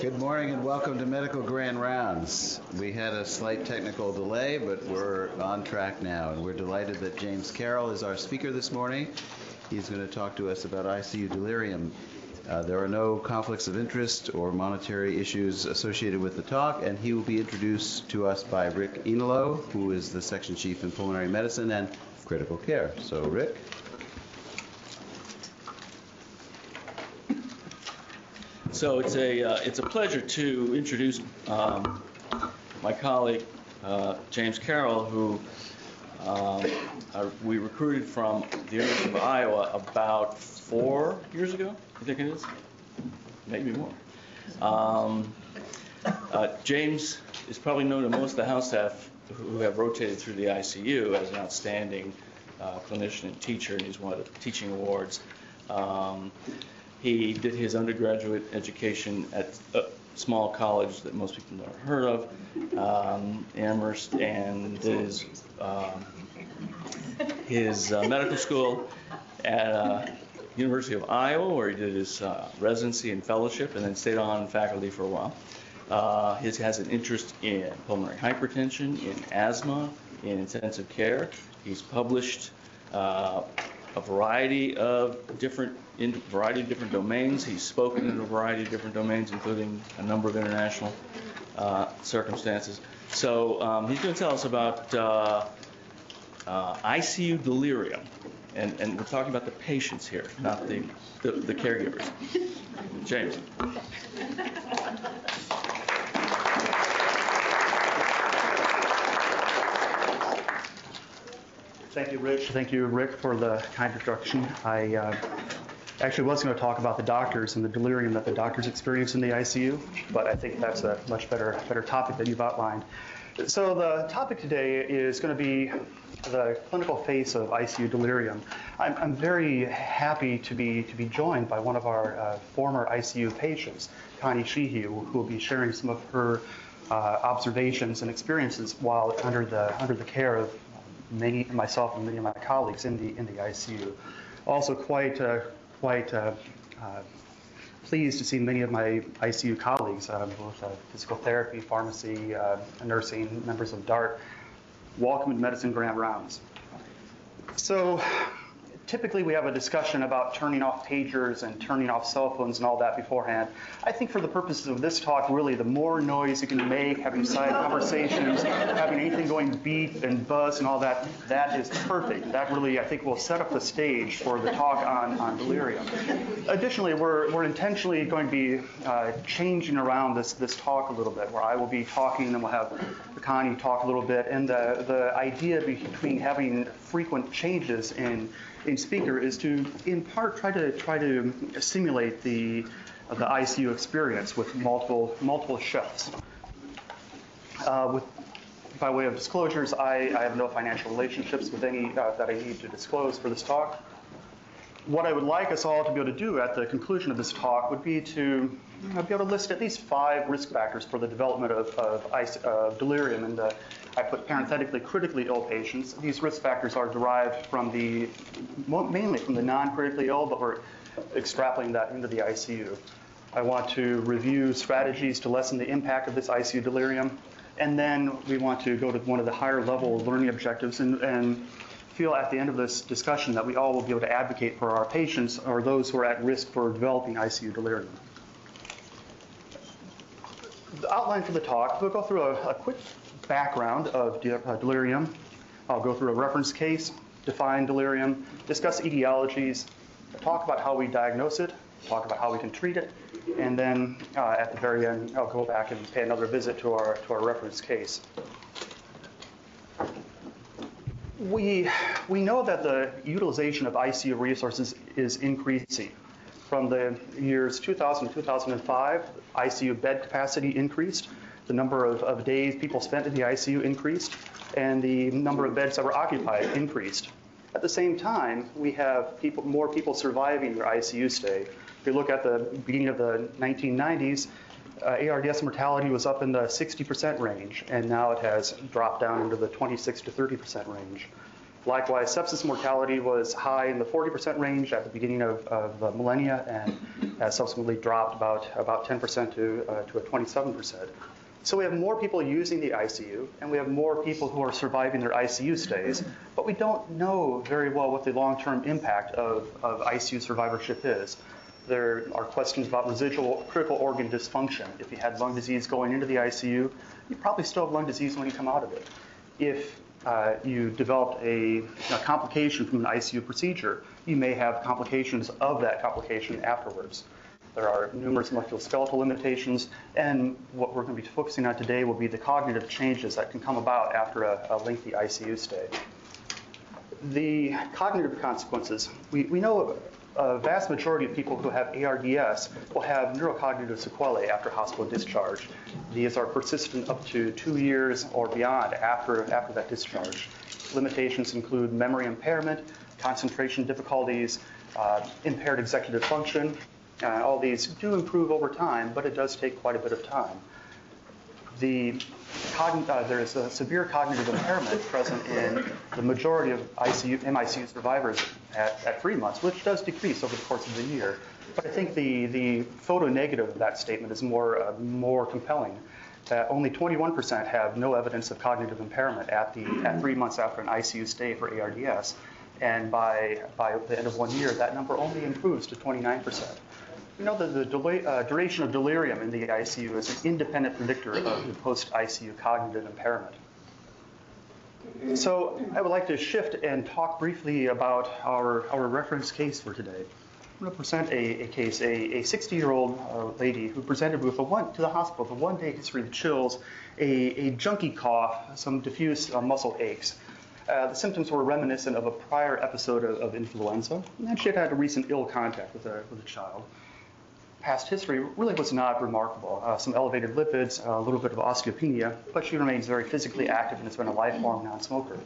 Good morning and welcome to Medical Grand Rounds. We had a slight technical delay, but we're on track now, and we're delighted that James Carroll is our speaker this morning. He's going to talk to us about ICU delirium. Uh, there are no conflicts of interest or monetary issues associated with the talk, and he will be introduced to us by Rick Enelo, who is the section chief in pulmonary medicine and critical care. So, Rick. So it's a uh, it's a pleasure to introduce um, my colleague uh, James Carroll, who um, uh, we recruited from the University of Iowa about four years ago. I think it is, maybe more. Um, uh, James is probably known to most of the house staff who have rotated through the ICU as an outstanding uh, clinician and teacher, and he's won teaching awards. Um, he did his undergraduate education at a small college that most people never heard of, um, Amherst, and did his, um, his uh, medical school at uh, University of Iowa, where he did his uh, residency and fellowship, and then stayed on faculty for a while. Uh, he has an interest in pulmonary hypertension, in asthma, in intensive care. He's published uh, a variety of different in variety of different domains. He's spoken in a variety of different domains, including a number of international uh, circumstances. So um, he's going to tell us about uh, uh, ICU delirium, and, and we're talking about the patients here, not the, the, the caregivers. James. Thank you, Rich. Thank you, Rick, for the kind introduction. I uh, actually was going to talk about the doctors and the delirium that the doctors experience in the ICU, but I think that's a much better better topic that you've outlined. So the topic today is going to be the clinical face of ICU delirium. I'm, I'm very happy to be to be joined by one of our uh, former ICU patients, Connie Sheehy, who will be sharing some of her uh, observations and experiences while under the under the care of many myself and many of my colleagues in the in the ICU. Also, quite uh, quite uh, uh, pleased to see many of my ICU colleagues, uh, both uh, physical therapy, pharmacy, nursing, members of DART, welcome to Medicine Grand Rounds. So typically we have a discussion about turning off pagers and turning off cell phones and all that beforehand. I think for the purposes of this talk, really, the more noise you can make, having side conversations, having anything going beep and buzz and all that, that is perfect. That really, I think, will set up the stage for the talk on, on delirium. Additionally, we're, we're intentionally going to be uh, changing around this, this talk a little bit, where I will be talking and we'll have Connie talk a little bit. And the, the idea between having frequent changes in in speaker is to, in part, try to try to simulate the uh, the ICU experience with multiple multiple chefs. Uh, with by way of disclosures, I, I, have no financial relationships with any uh, that I need to disclose for this talk. What I would like us all to be able to do at the conclusion of this talk would be to be able to list at least five risk factors for the development of, of, of delirium and uh, I put parenthetically critically ill patients. These risk factors are derived from the, mainly from the non-critically ill, but we're extrapolating that into the ICU. I want to review strategies to lessen the impact of this ICU delirium. And then we want to go to one of the higher level learning objectives and, and feel at the end of this discussion that we all will be able to advocate for our patients or those who are at risk for developing ICU delirium. The outline for the talk, we'll go through a, a quick background of uh, delirium. I'll go through a reference case, define delirium, discuss etiologies, talk about how we diagnose it, talk about how we can treat it, and then uh, at the very end, I'll go back and pay another visit to our, to our reference case. We, we know that the utilization of ICU resources is increasing. From the years 2000 to 2005, ICU bed capacity increased the number of, of days people spent in the ICU increased, and the number of beds that were occupied increased. At the same time, we have people, more people surviving their ICU stay. If you look at the beginning of the 1990s, uh, ARDS mortality was up in the 60% range, and now it has dropped down into the 26 to 30% range. Likewise, sepsis mortality was high in the 40% range at the beginning of, of the millennia and has subsequently dropped about, about 10% to, uh, to a 27%. So we have more people using the ICU, and we have more people who are surviving their ICU stays, but we don't know very well what the long-term impact of, of ICU survivorship is. There are questions about residual critical organ dysfunction. If you had lung disease going into the ICU, you probably still have lung disease when you come out of it. If uh, you developed a, a complication from an ICU procedure, you may have complications of that complication afterwards. There are numerous musculoskeletal limitations, and what we're going to be focusing on today will be the cognitive changes that can come about after a, a lengthy ICU stay. The cognitive consequences, we, we know a vast majority of people who have ARDS will have neurocognitive sequelae after hospital discharge. These are persistent up to two years or beyond after, after that discharge. Limitations include memory impairment, concentration difficulties, uh, impaired executive function, uh, all these do improve over time, but it does take quite a bit of time. The uh, there is a severe cognitive impairment present in the majority of ICU, MICU survivors at, at three months, which does decrease over the course of the year. But I think the, the photo negative of that statement is more, uh, more compelling. That only 21% have no evidence of cognitive impairment at, the, at three months after an ICU stay for ARDS. And by, by the end of one year, that number only improves to 29%. You know that the delay, uh, duration of delirium in the ICU is an independent predictor of post-ICU cognitive impairment. So I would like to shift and talk briefly about our, our reference case for today. I'm going to present a, a case, a 60-year-old uh, lady who presented with a one to the hospital with a one-day history of chills, a, a junky cough, some diffuse uh, muscle aches. Uh, the symptoms were reminiscent of a prior episode of, of influenza, and she had had a recent ill contact with a, with a child past history really was not remarkable. Uh, some elevated lipids, a little bit of osteopenia, but she remains very physically active and has been a lifelong non-smoker.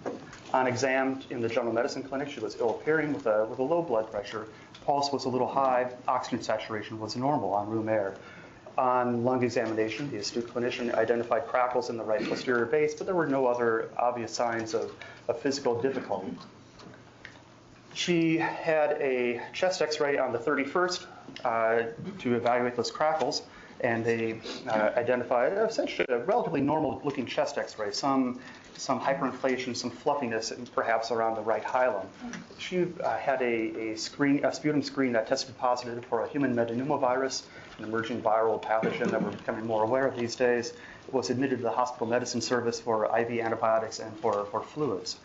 On exam in the general medicine clinic, she was ill appearing with a, with a low blood pressure. Pulse was a little high. Oxygen saturation was normal on room air. On lung examination, the astute clinician identified crackles in the right posterior base, but there were no other obvious signs of, of physical difficulty. She had a chest x-ray on the 31st uh, to evaluate those crackles, and they uh, identified essentially a relatively normal-looking chest x-ray, some some hyperinflation, some fluffiness, perhaps around the right hilum. She uh, had a, a, screen, a sputum screen that tested positive for a human metapneumovirus, an emerging viral pathogen that we're becoming more aware of these days. Was admitted to the hospital medicine service for IV antibiotics and for, for fluids.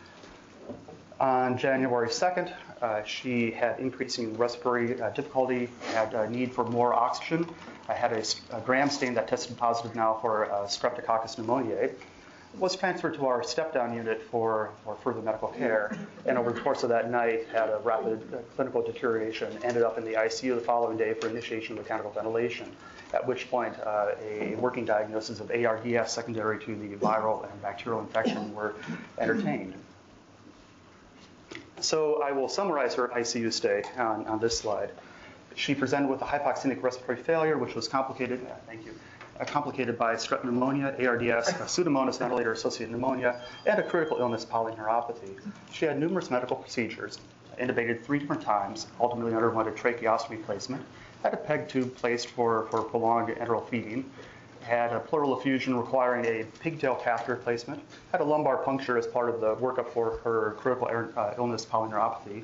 On January 2nd, uh, she had increasing respiratory uh, difficulty, had a need for more oxygen. I had a, a, gram stain that tested positive now for uh, Streptococcus pneumoniae. Was transferred to our step-down unit for, for further medical care, and over the course of that night had a rapid uh, clinical deterioration. Ended up in the ICU the following day for initiation of mechanical ventilation. At which point, uh, a working diagnosis of ARDS secondary to the viral and bacterial infection were entertained. So I will summarize her ICU stay on, on this slide. She presented with a hypoxemic respiratory failure, which was complicated, uh, thank you, uh, complicated by strep pneumonia, ARDS, pseudomonas ventilator-associated pneumonia, and a critical illness polyneuropathy. She had numerous medical procedures, intubated three different times, ultimately underwent a tracheostomy placement, had a PEG tube placed for, for prolonged enteral feeding, had a pleural effusion requiring a pigtail catheter placement, had a lumbar puncture as part of the workup for her critical uh, illness polyneuropathy,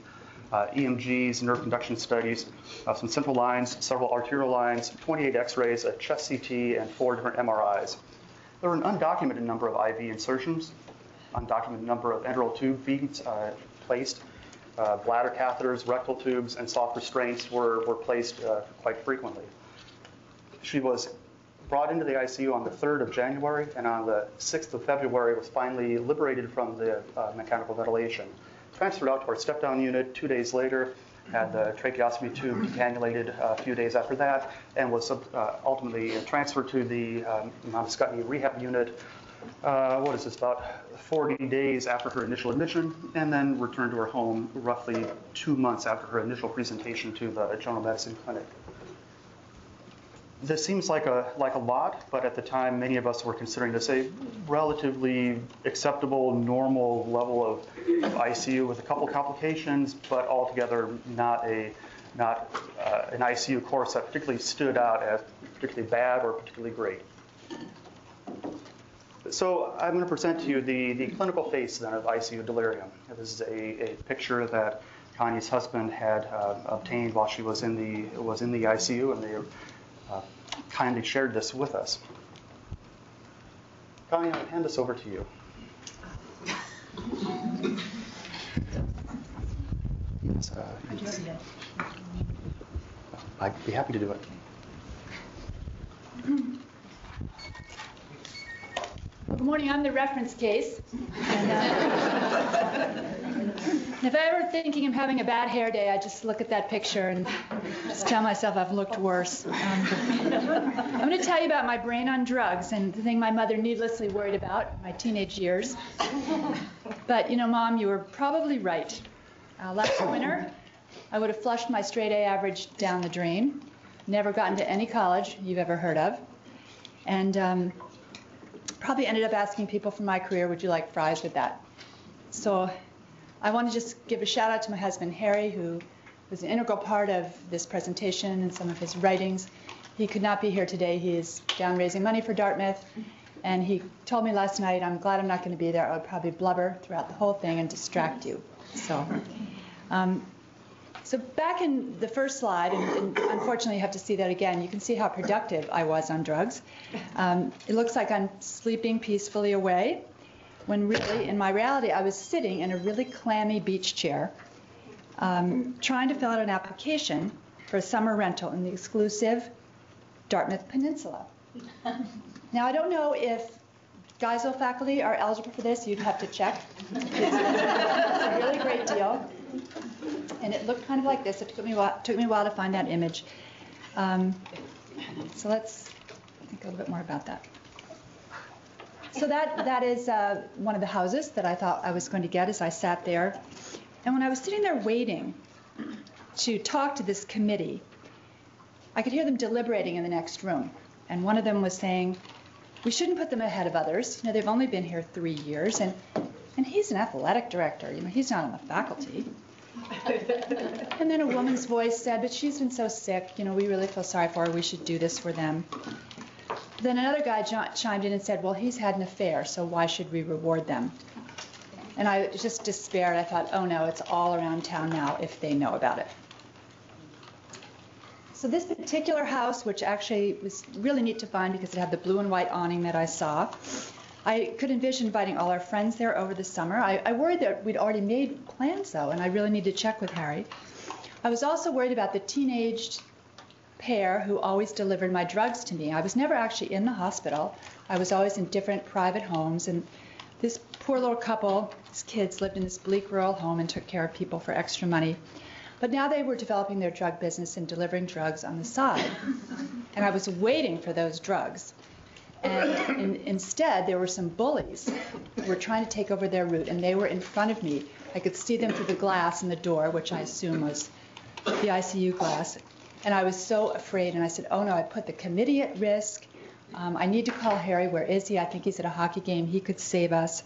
uh, EMGs, nerve conduction studies, uh, some central lines, several arterial lines, 28 x-rays, a chest CT, and four different MRIs. There were an undocumented number of IV insertions, undocumented number of enteral tube feeds uh, placed, uh, bladder catheters, rectal tubes, and soft restraints were, were placed uh, quite frequently. She was brought into the ICU on the 3rd of January, and on the 6th of February was finally liberated from the uh, mechanical ventilation. Transferred out to our step-down unit two days later, had the tracheostomy tube cannulated a few days after that, and was uh, ultimately transferred to the um, rehab unit. Uh, what is this, about 40 days after her initial admission, and then returned to her home roughly two months after her initial presentation to the general medicine clinic. This seems like a like a lot, but at the time, many of us were considering this a relatively acceptable, normal level of, of ICU with a couple complications, but altogether not a not uh, an ICU course that particularly stood out as particularly bad or particularly great. So I'm going to present to you the, the clinical face then of ICU delirium. This is a, a picture that Connie's husband had uh, obtained while she was in the was in the ICU, and they kindly shared this with us. Connie, I'll hand this over to you. Yes, uh, I'd be happy to do it. Good morning, I'm the reference case. And, uh, if I ever thinking I'm having a bad hair day, I just look at that picture and just tell myself I've looked worse. Um, I'm going to tell you about my brain on drugs and the thing my mother needlessly worried about my teenage years. But you know, Mom, you were probably right. Uh, last winter, I would have flushed my straight A average down the drain, never gotten to any college you've ever heard of, and um, probably ended up asking people from my career, would you like fries with that? So I want to just give a shout out to my husband, Harry, who was an integral part of this presentation and some of his writings. He could not be here today. He is down raising money for Dartmouth. And he told me last night, I'm glad I'm not going to be there. I would probably blubber throughout the whole thing and distract you. So, um, so back in the first slide, and, and, unfortunately you have to see that again, you can see how productive I was on drugs. Um, it looks like I'm sleeping peacefully away, when really, in my reality, I was sitting in a really clammy beach chair, um, trying to fill out an application for a summer rental in the exclusive Dartmouth Peninsula. Now, I don't know if Geisel faculty are eligible for this. You'd have to check. It's, a really great deal. And it looked kind of like this. It took me a while, took me a while to find that image. Um, so let's think a little bit more about that. So that, that is uh, one of the houses that I thought I was going to get as I sat there. And when I was sitting there waiting to talk to this committee, I could hear them deliberating in the next room. And one of them was saying, we shouldn't put them ahead of others. You know, they've only been here three years, and, and he's an athletic director. You know, he's not on the faculty. and then a woman's voice said, but she's been so sick. You know, we really feel sorry for her. We should do this for them. Then another guy chimed in and said, well, he's had an affair, so why should we reward them? And I just despaired. I thought, oh no, it's all around town now if they know about it. So this particular house, which actually was really neat to find because it had the blue and white awning that I saw, I could envision inviting all our friends there over the summer. I, I worried that we'd already made plans though, and I really need to check with Harry. I was also worried about the teenaged pair who always delivered my drugs to me. I was never actually in the hospital. I was always in different private homes, and this poor little couple, these kids, lived in this bleak rural home and took care of people for extra money. But now they were developing their drug business and delivering drugs on the side. And I was waiting for those drugs. And in, instead, there were some bullies who were trying to take over their route, and they were in front of me. I could see them through the glass in the door, which I assume was the ICU glass. And I was so afraid, and I said, Oh no, I put the committee at risk. Um, I need to call Harry. Where is he? I think he's at a hockey game. He could save us.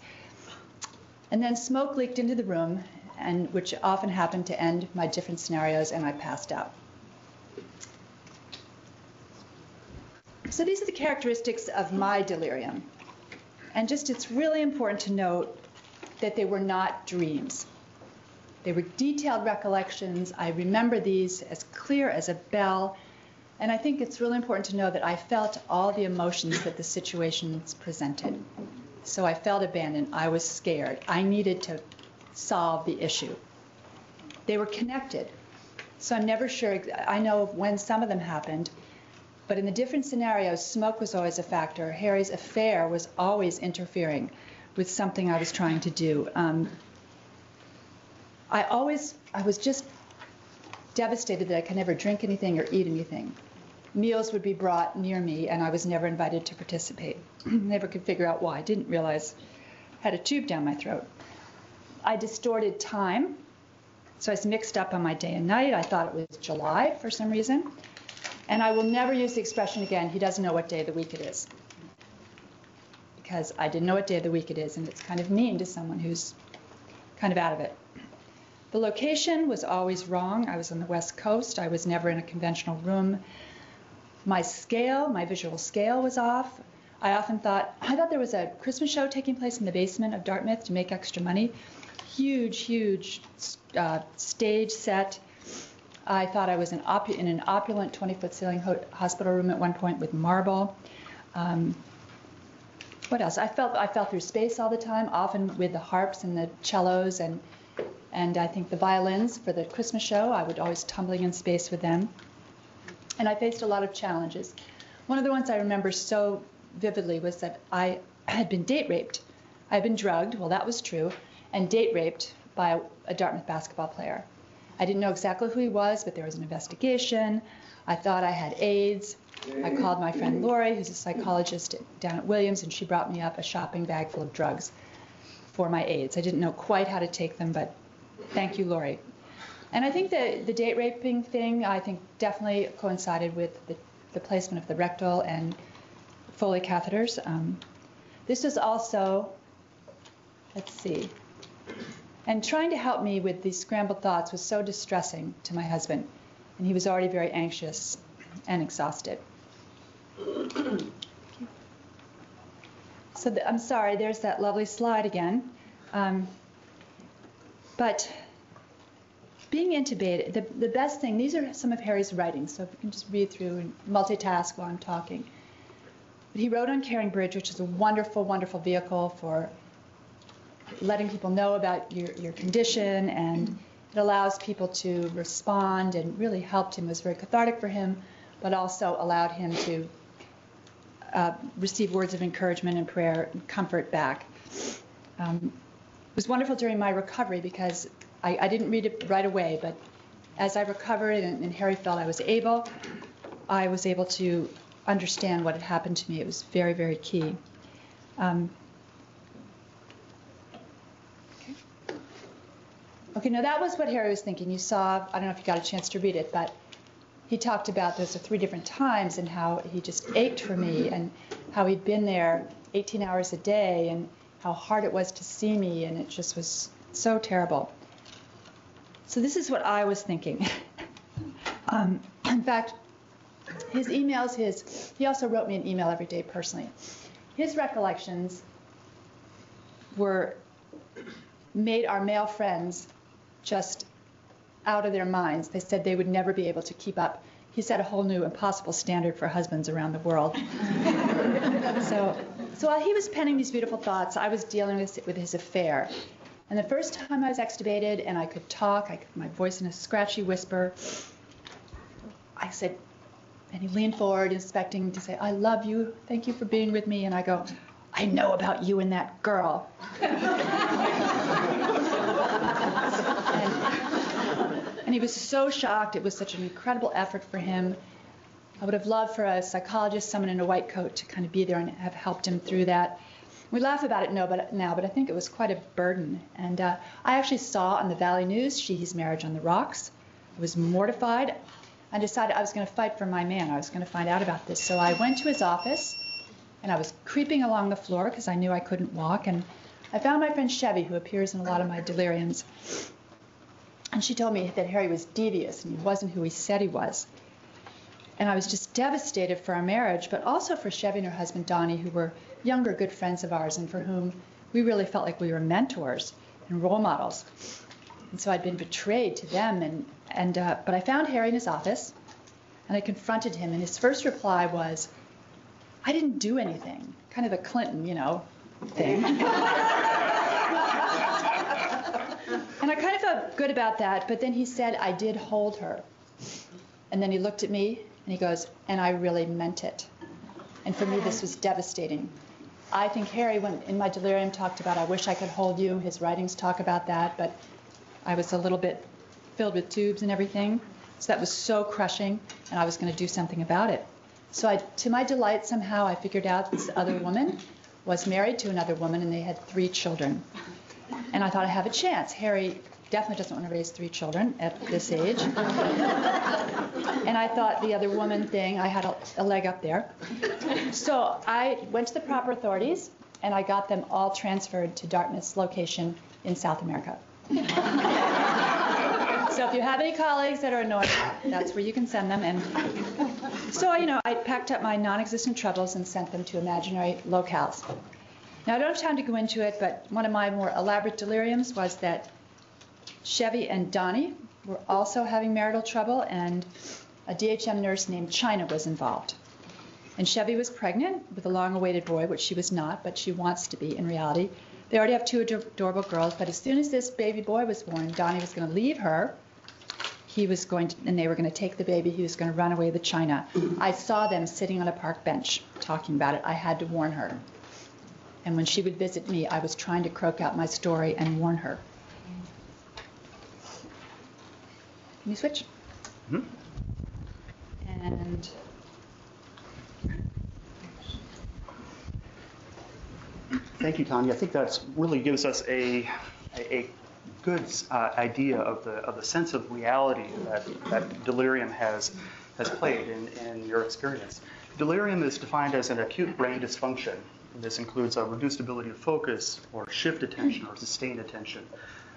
And then smoke leaked into the room, and which often happened to end my different scenarios, and I passed out. So these are the characteristics of my delirium. And just it's really important to note that they were not dreams. They were detailed recollections. I remember these as clear as a bell. And I think it's really important to know that I felt all the emotions that the situations presented. So I felt abandoned. I was scared. I needed to solve the issue. They were connected. So I'm never sure, I know when some of them happened, but in the different scenarios, smoke was always a factor. Harry's affair was always interfering with something I was trying to do. Um, I always, I was just devastated that I could never drink anything or eat anything. Meals would be brought near me, and I was never invited to participate. never could figure out why. I didn't realize I had a tube down my throat. I distorted time. So I was mixed up on my day and night. I thought it was July for some reason. And I will never use the expression again, he doesn't know what day of the week it is. Because I didn't know what day of the week it is, and it's kind of mean to someone who's kind of out of it. The location was always wrong. I was on the West Coast. I was never in a conventional room. My scale, my visual scale was off. I often thought, I thought there was a Christmas show taking place in the basement of Dartmouth to make extra money. Huge, huge uh, stage set. I thought I was in, opu- in an opulent 20 foot ceiling ho- hospital room at one point with marble. Um, what else? I felt I fell through space all the time, often with the harps and the cellos and and I think the violins for the Christmas show. I would always tumbling in space with them, and I faced a lot of challenges. One of the ones I remember so vividly was that I had been date raped. I had been drugged. Well, that was true, and date raped by a, Dartmouth basketball player. I didn't know exactly who he was, but there was an investigation. I thought I had AIDS. I called my friend Lori, who's a psychologist down at Williams, and she brought me up a shopping bag full of drugs for my AIDS. I didn't know quite how to take them, but thank you, Lori. And I think the, the date raping thing, I think definitely coincided with the, the placement of the rectal and Foley catheters. Um, this was also, let's see, and trying to help me with these scrambled thoughts was so distressing to my husband, and he was already very anxious and exhausted. So the, I'm sorry, there's that lovely slide again. Um, but being intubated, the, the best thing, these are some of Harry's writings, so if you can just read through and multitask while I'm talking. But he wrote on CaringBridge, which is a wonderful, wonderful vehicle for letting people know about your, your condition, and it allows people to respond and really helped him. It was very cathartic for him, but also allowed him to uh, receive words of encouragement and prayer and comfort back. Um, was wonderful during my recovery because I, I, didn't read it right away, but as I recovered and, and, Harry felt I was able, I was able to understand what had happened to me. It was very, very key. Um, okay. now that was what Harry was thinking. You saw, I don't know if you got a chance to read it, but he talked about those three different times and how he just ached for me and how he'd been there 18 hours a day and how hard it was to see me and it just was so terrible. So this is what I was thinking. um, in fact, his emails, his he also wrote me an email every day personally. His recollections were made our male friends just out of their minds. They said they would never be able to keep up. He set a whole new impossible standard for husbands around the world. so, so while he was penning these beautiful thoughts, I was dealing with, with his affair. And the first time I was extubated and I could talk, I could, my voice in a scratchy whisper, I said, and he leaned forward, inspecting to say, I love you. Thank you for being with me. And I go, I know about you and that girl. and, and he was so shocked. It was such an incredible effort for him. I would have loved for a psychologist, someone in a white coat, to kind of be there and have helped him through that. We laugh about it but, now, but I think it was quite a burden. And uh, I actually saw on the Valley News Sheehy's marriage on the rocks. I was mortified. I decided I was going to fight for my man. I was going to find out about this. So I went to his office, and I was creeping along the floor because I knew I couldn't walk. And I found my friend Chevy, who appears in a lot of my deliriums. And she told me that Harry was devious and he wasn't who he said he was. And I was just devastated for our marriage, but also for Chevy and her husband Donnie, who were younger good friends of ours and for whom we really felt like we were mentors and role models. And so I'd been betrayed to them. And, and uh, but I found Harry in his office, and I confronted him. And his first reply was, "I didn't do anything." Kind of a Clinton, you know, thing. and I kind of felt good about that. But then he said, "I did hold her." And then he looked at me and he goes, "And I really meant it." And for me, this was devastating. I think Harry, when in my delirium, talked about, I wish I could hold you. His writings talk about that, but I was a little bit filled with tubes and everything. So that was so crushing, and I was going to do something about it. So I, to my delight, somehow I figured out this other woman was married to another woman, and they had three children. And I thought I have a chance. Harry definitely doesn't want to raise three children at this age. and I thought the other woman thing, I had a, a leg up there. So I went to the proper authorities and I got them all transferred to Dartmouth's location in South America. so if you have any colleagues that are annoyed, that's where you can send them. And so, you know, I packed up my non-existent troubles and sent them to imaginary locales. Now, I don't have time to go into it, but one of my more elaborate deliriums was that Chevy and Donnie were also having marital trouble, and a DHM nurse named China was involved. And Chevy was pregnant with a long awaited boy, which she was not, but she wants to be in reality. They already have two adorable girls, but as soon as this baby boy was born, Donnie was going to leave her. He was going to, and they were going to take the baby. He was going to run away with China. I saw them sitting on a park bench talking about it. I had to warn her. And when she would visit me, I was trying to croak out my story and warn her. Can you switch? Mhm. And Thank you, Tanya. I think that really gives us a, a, a good uh, idea of the, of the sense of reality that, that delirium has, has played in, in your experience. Delirium is defined as an acute brain dysfunction. This includes a reduced ability to focus or shift attention or sustain attention.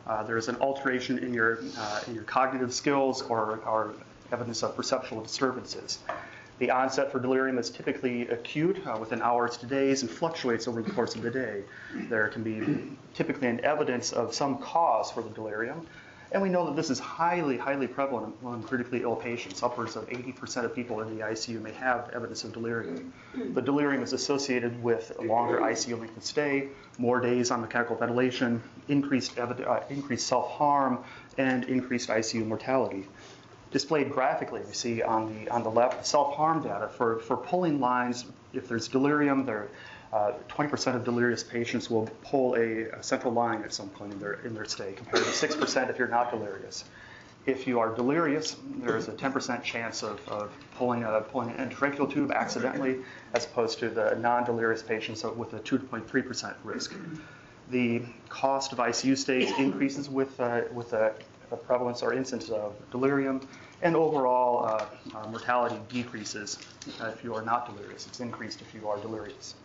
Uh, there is an alteration in your, uh, in your cognitive skills or, or evidence of perceptual disturbances. The onset for delirium is typically acute, uh, within hours to days, and fluctuates over the course of the day. There can be typically an evidence of some cause for the delirium, and we know that this is highly, highly prevalent among critically ill patients. Upwards of 80% of people in the ICU may have evidence of delirium. The delirium is associated with a longer ICU length of stay, more days on mechanical ventilation, increased, evid- uh, increased self-harm, and increased ICU mortality displayed graphically, we see on the on the left self-harm data for, for pulling lines. If there's delirium, there 20% of delirious patients will pull a, a, central line at some point in their in their stay, compared to 6% if you're not delirious. If you are delirious, there is a 10% chance of, of pulling a pulling an endotracheal tube accidentally, as opposed to the non-delirious patients with a 2.3% risk. The cost of ICU stays increases with uh, with a the prevalence or incidence of delirium, and overall uh, uh, mortality decreases uh, if you are not delirious. It's increased if you are delirious.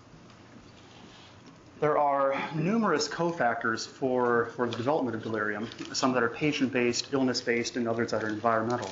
There are numerous cofactors for, for the development of delirium, some that are patient-based, illness-based, and others that are environmental.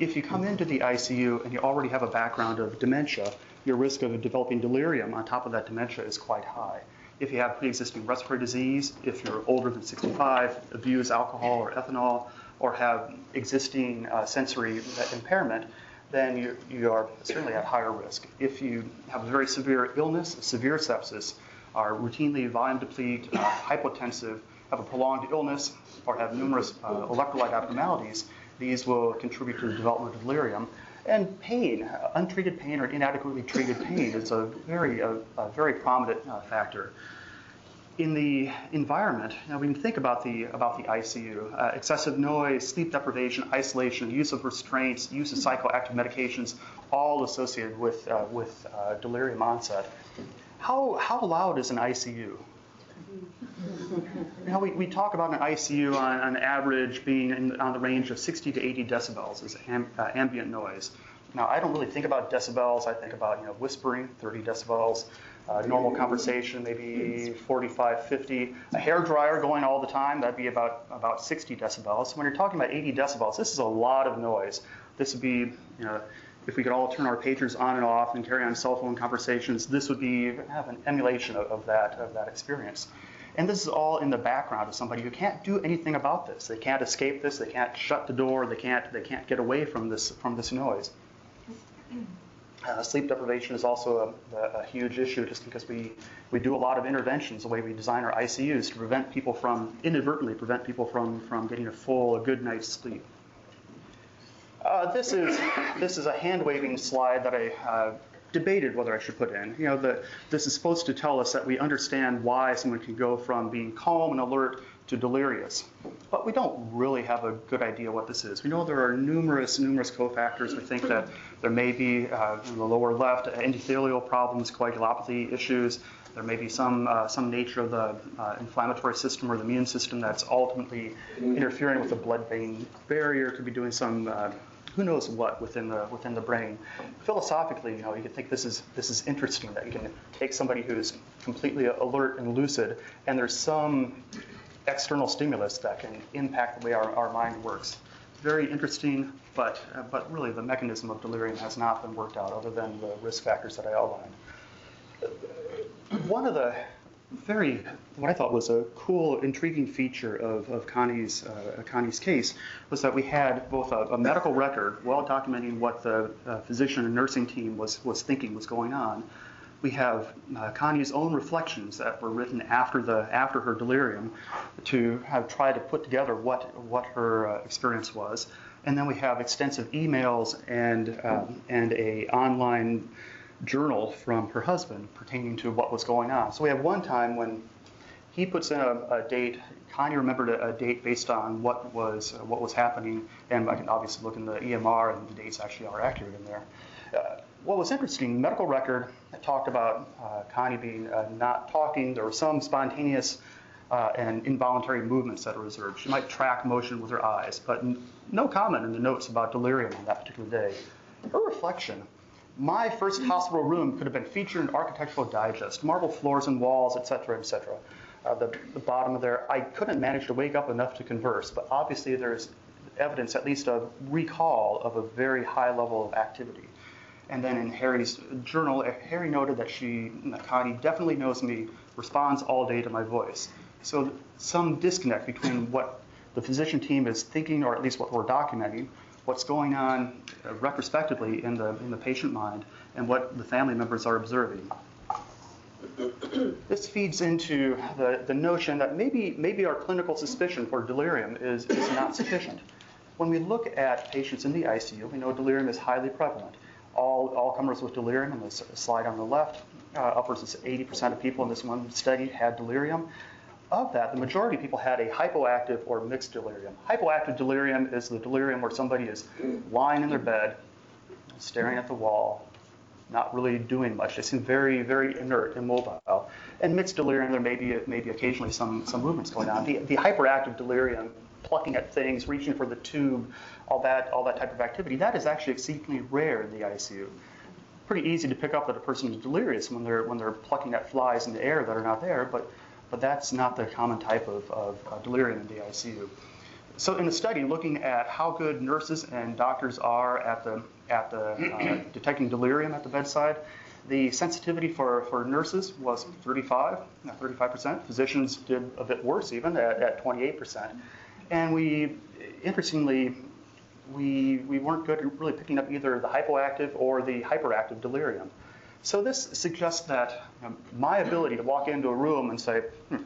If you come into the ICU and you already have a background of dementia, your risk of developing delirium on top of that dementia is quite high. If you have pre-existing respiratory disease, if you're older than 65, abuse alcohol or ethanol, or have existing uh, sensory impairment, then you, you are certainly at higher risk. If you have a very severe illness, severe sepsis, are routinely volume depleted, uh, hypotensive, have a prolonged illness, or have numerous uh, electrolyte abnormalities, these will contribute to the development of delirium. And pain, untreated pain or inadequately treated pain is a very, a, a very prominent uh, factor. In the environment, now we can think about the, about the ICU. Uh, excessive noise, sleep deprivation, isolation, use of restraints, use of psychoactive medications, all associated with, uh, with uh, delirium onset. How, how loud is an ICU? Know, we, we talk about an ICU on, on average being in, on the range of 60 to 80 decibels as am, uh, ambient noise. Now, I don't really think about decibels. I think about you know whispering, 30 decibels, uh, normal conversation, maybe 45, 50. A hair dryer going all the time, that'd be about about 60 decibels. So When you're talking about 80 decibels, this is a lot of noise. This would be, you know, if we could all turn our pagers on and off and carry on cell phone conversations, this would be have an emulation of, of that of that experience. And this is all in the background of somebody who can't do anything about this. They can't escape this. They can't shut the door. They can't they can't get away from this from this noise. Uh, sleep deprivation is also a, a, huge issue just because we, we do a lot of interventions the way we design our ICUs to prevent people from, inadvertently prevent people from, from getting a full, a good night's sleep. Uh, this is this is a hand waving slide that I uh, debated whether I should put in. You know, the, this is supposed to tell us that we understand why someone can go from being calm and alert to delirious. But we don't really have a good idea what this is. We know there are numerous, numerous cofactors. We think that there may be, uh, in the lower left, endothelial problems, coagulopathy issues, There may be some, uh, some nature of the uh, inflammatory system or the immune system that's ultimately interfering with the blood-brain barrier, could be doing some, who knows what within the, within the brain. Philosophically, you know, you could think this is, this is interesting, that you can take somebody who's completely alert and lucid, and there's some external stimulus that can impact the way our, our mind works. Very interesting, but, uh, but really the mechanism of delirium has not been worked out other than the risk factors that I outlined. One of the very, what I thought was a cool, intriguing feature of, of Connie's, uh, Connie's case was that we had both a, a medical record, well documenting what the uh, physician and nursing team was, was thinking was going on. We have uh, Connie's own reflections that were written after, the, after her delirium to have tried to put together what, what her uh, experience was. And then we have extensive emails and, um, and a online journal from her husband pertaining to what was going on. So we have one time when he puts in a, a date. Connie remembered a, a, date based on what was uh, what was happening, and I can obviously look in the EMR, and the dates actually are accurate in there. Uh, what was interesting, medical record talked about uh, Connie being uh, not talking. There were some spontaneous uh, and involuntary movements that were observed. She might track motion with her eyes, but n- no comment in the notes about delirium on that particular day. Her reflection my first hospital room could have been featured in Architectural Digest, marble floors and walls, et cetera, et cetera. Uh, the, the bottom of there, I couldn't manage to wake up enough to converse, but obviously there's evidence, at least of recall of a very high level of activity. And then in Harry's journal, Harry noted that she, Connie, definitely knows me, responds all day to my voice. So some disconnect between what the physician team is thinking, or at least what we're documenting, what's going on uh, retrospectively in the, in the patient mind and what the family members are observing. this feeds into the, the notion that maybe, maybe our clinical suspicion for delirium is, is not sufficient. When we look at patients in the ICU, we know delirium is highly prevalent. All, all comers with delirium, on the slide on the left, uh, upwards of 80% of people in this one study had delirium. Of that, the majority of people had a hypoactive or mixed delirium. Hypoactive delirium is the delirium where somebody is lying in their bed, staring at the wall, not really doing much. They seem very, very inert, immobile. And mixed delirium, there may be, maybe occasionally some, some movements going on. The, the hyperactive delirium, plucking at things, reaching for the tube, all that, all that type of activity, that is actually exceedingly rare in the ICU. Pretty easy to pick up that a person is delirious when they're, when they're plucking at flies in the air that are not there, but but that's not the common type of, of uh, delirium in the ICU. So in the study, looking at how good nurses and doctors are at the at the uh, detecting delirium at the bedside, the sensitivity for, for nurses was 35, 35%. Physicians did a bit worse even at, at 28%. And we, interestingly, we, we weren't good at really picking up either the hypoactive or the hyperactive delirium. So this suggests that um, my ability to walk into a room and say, hmm,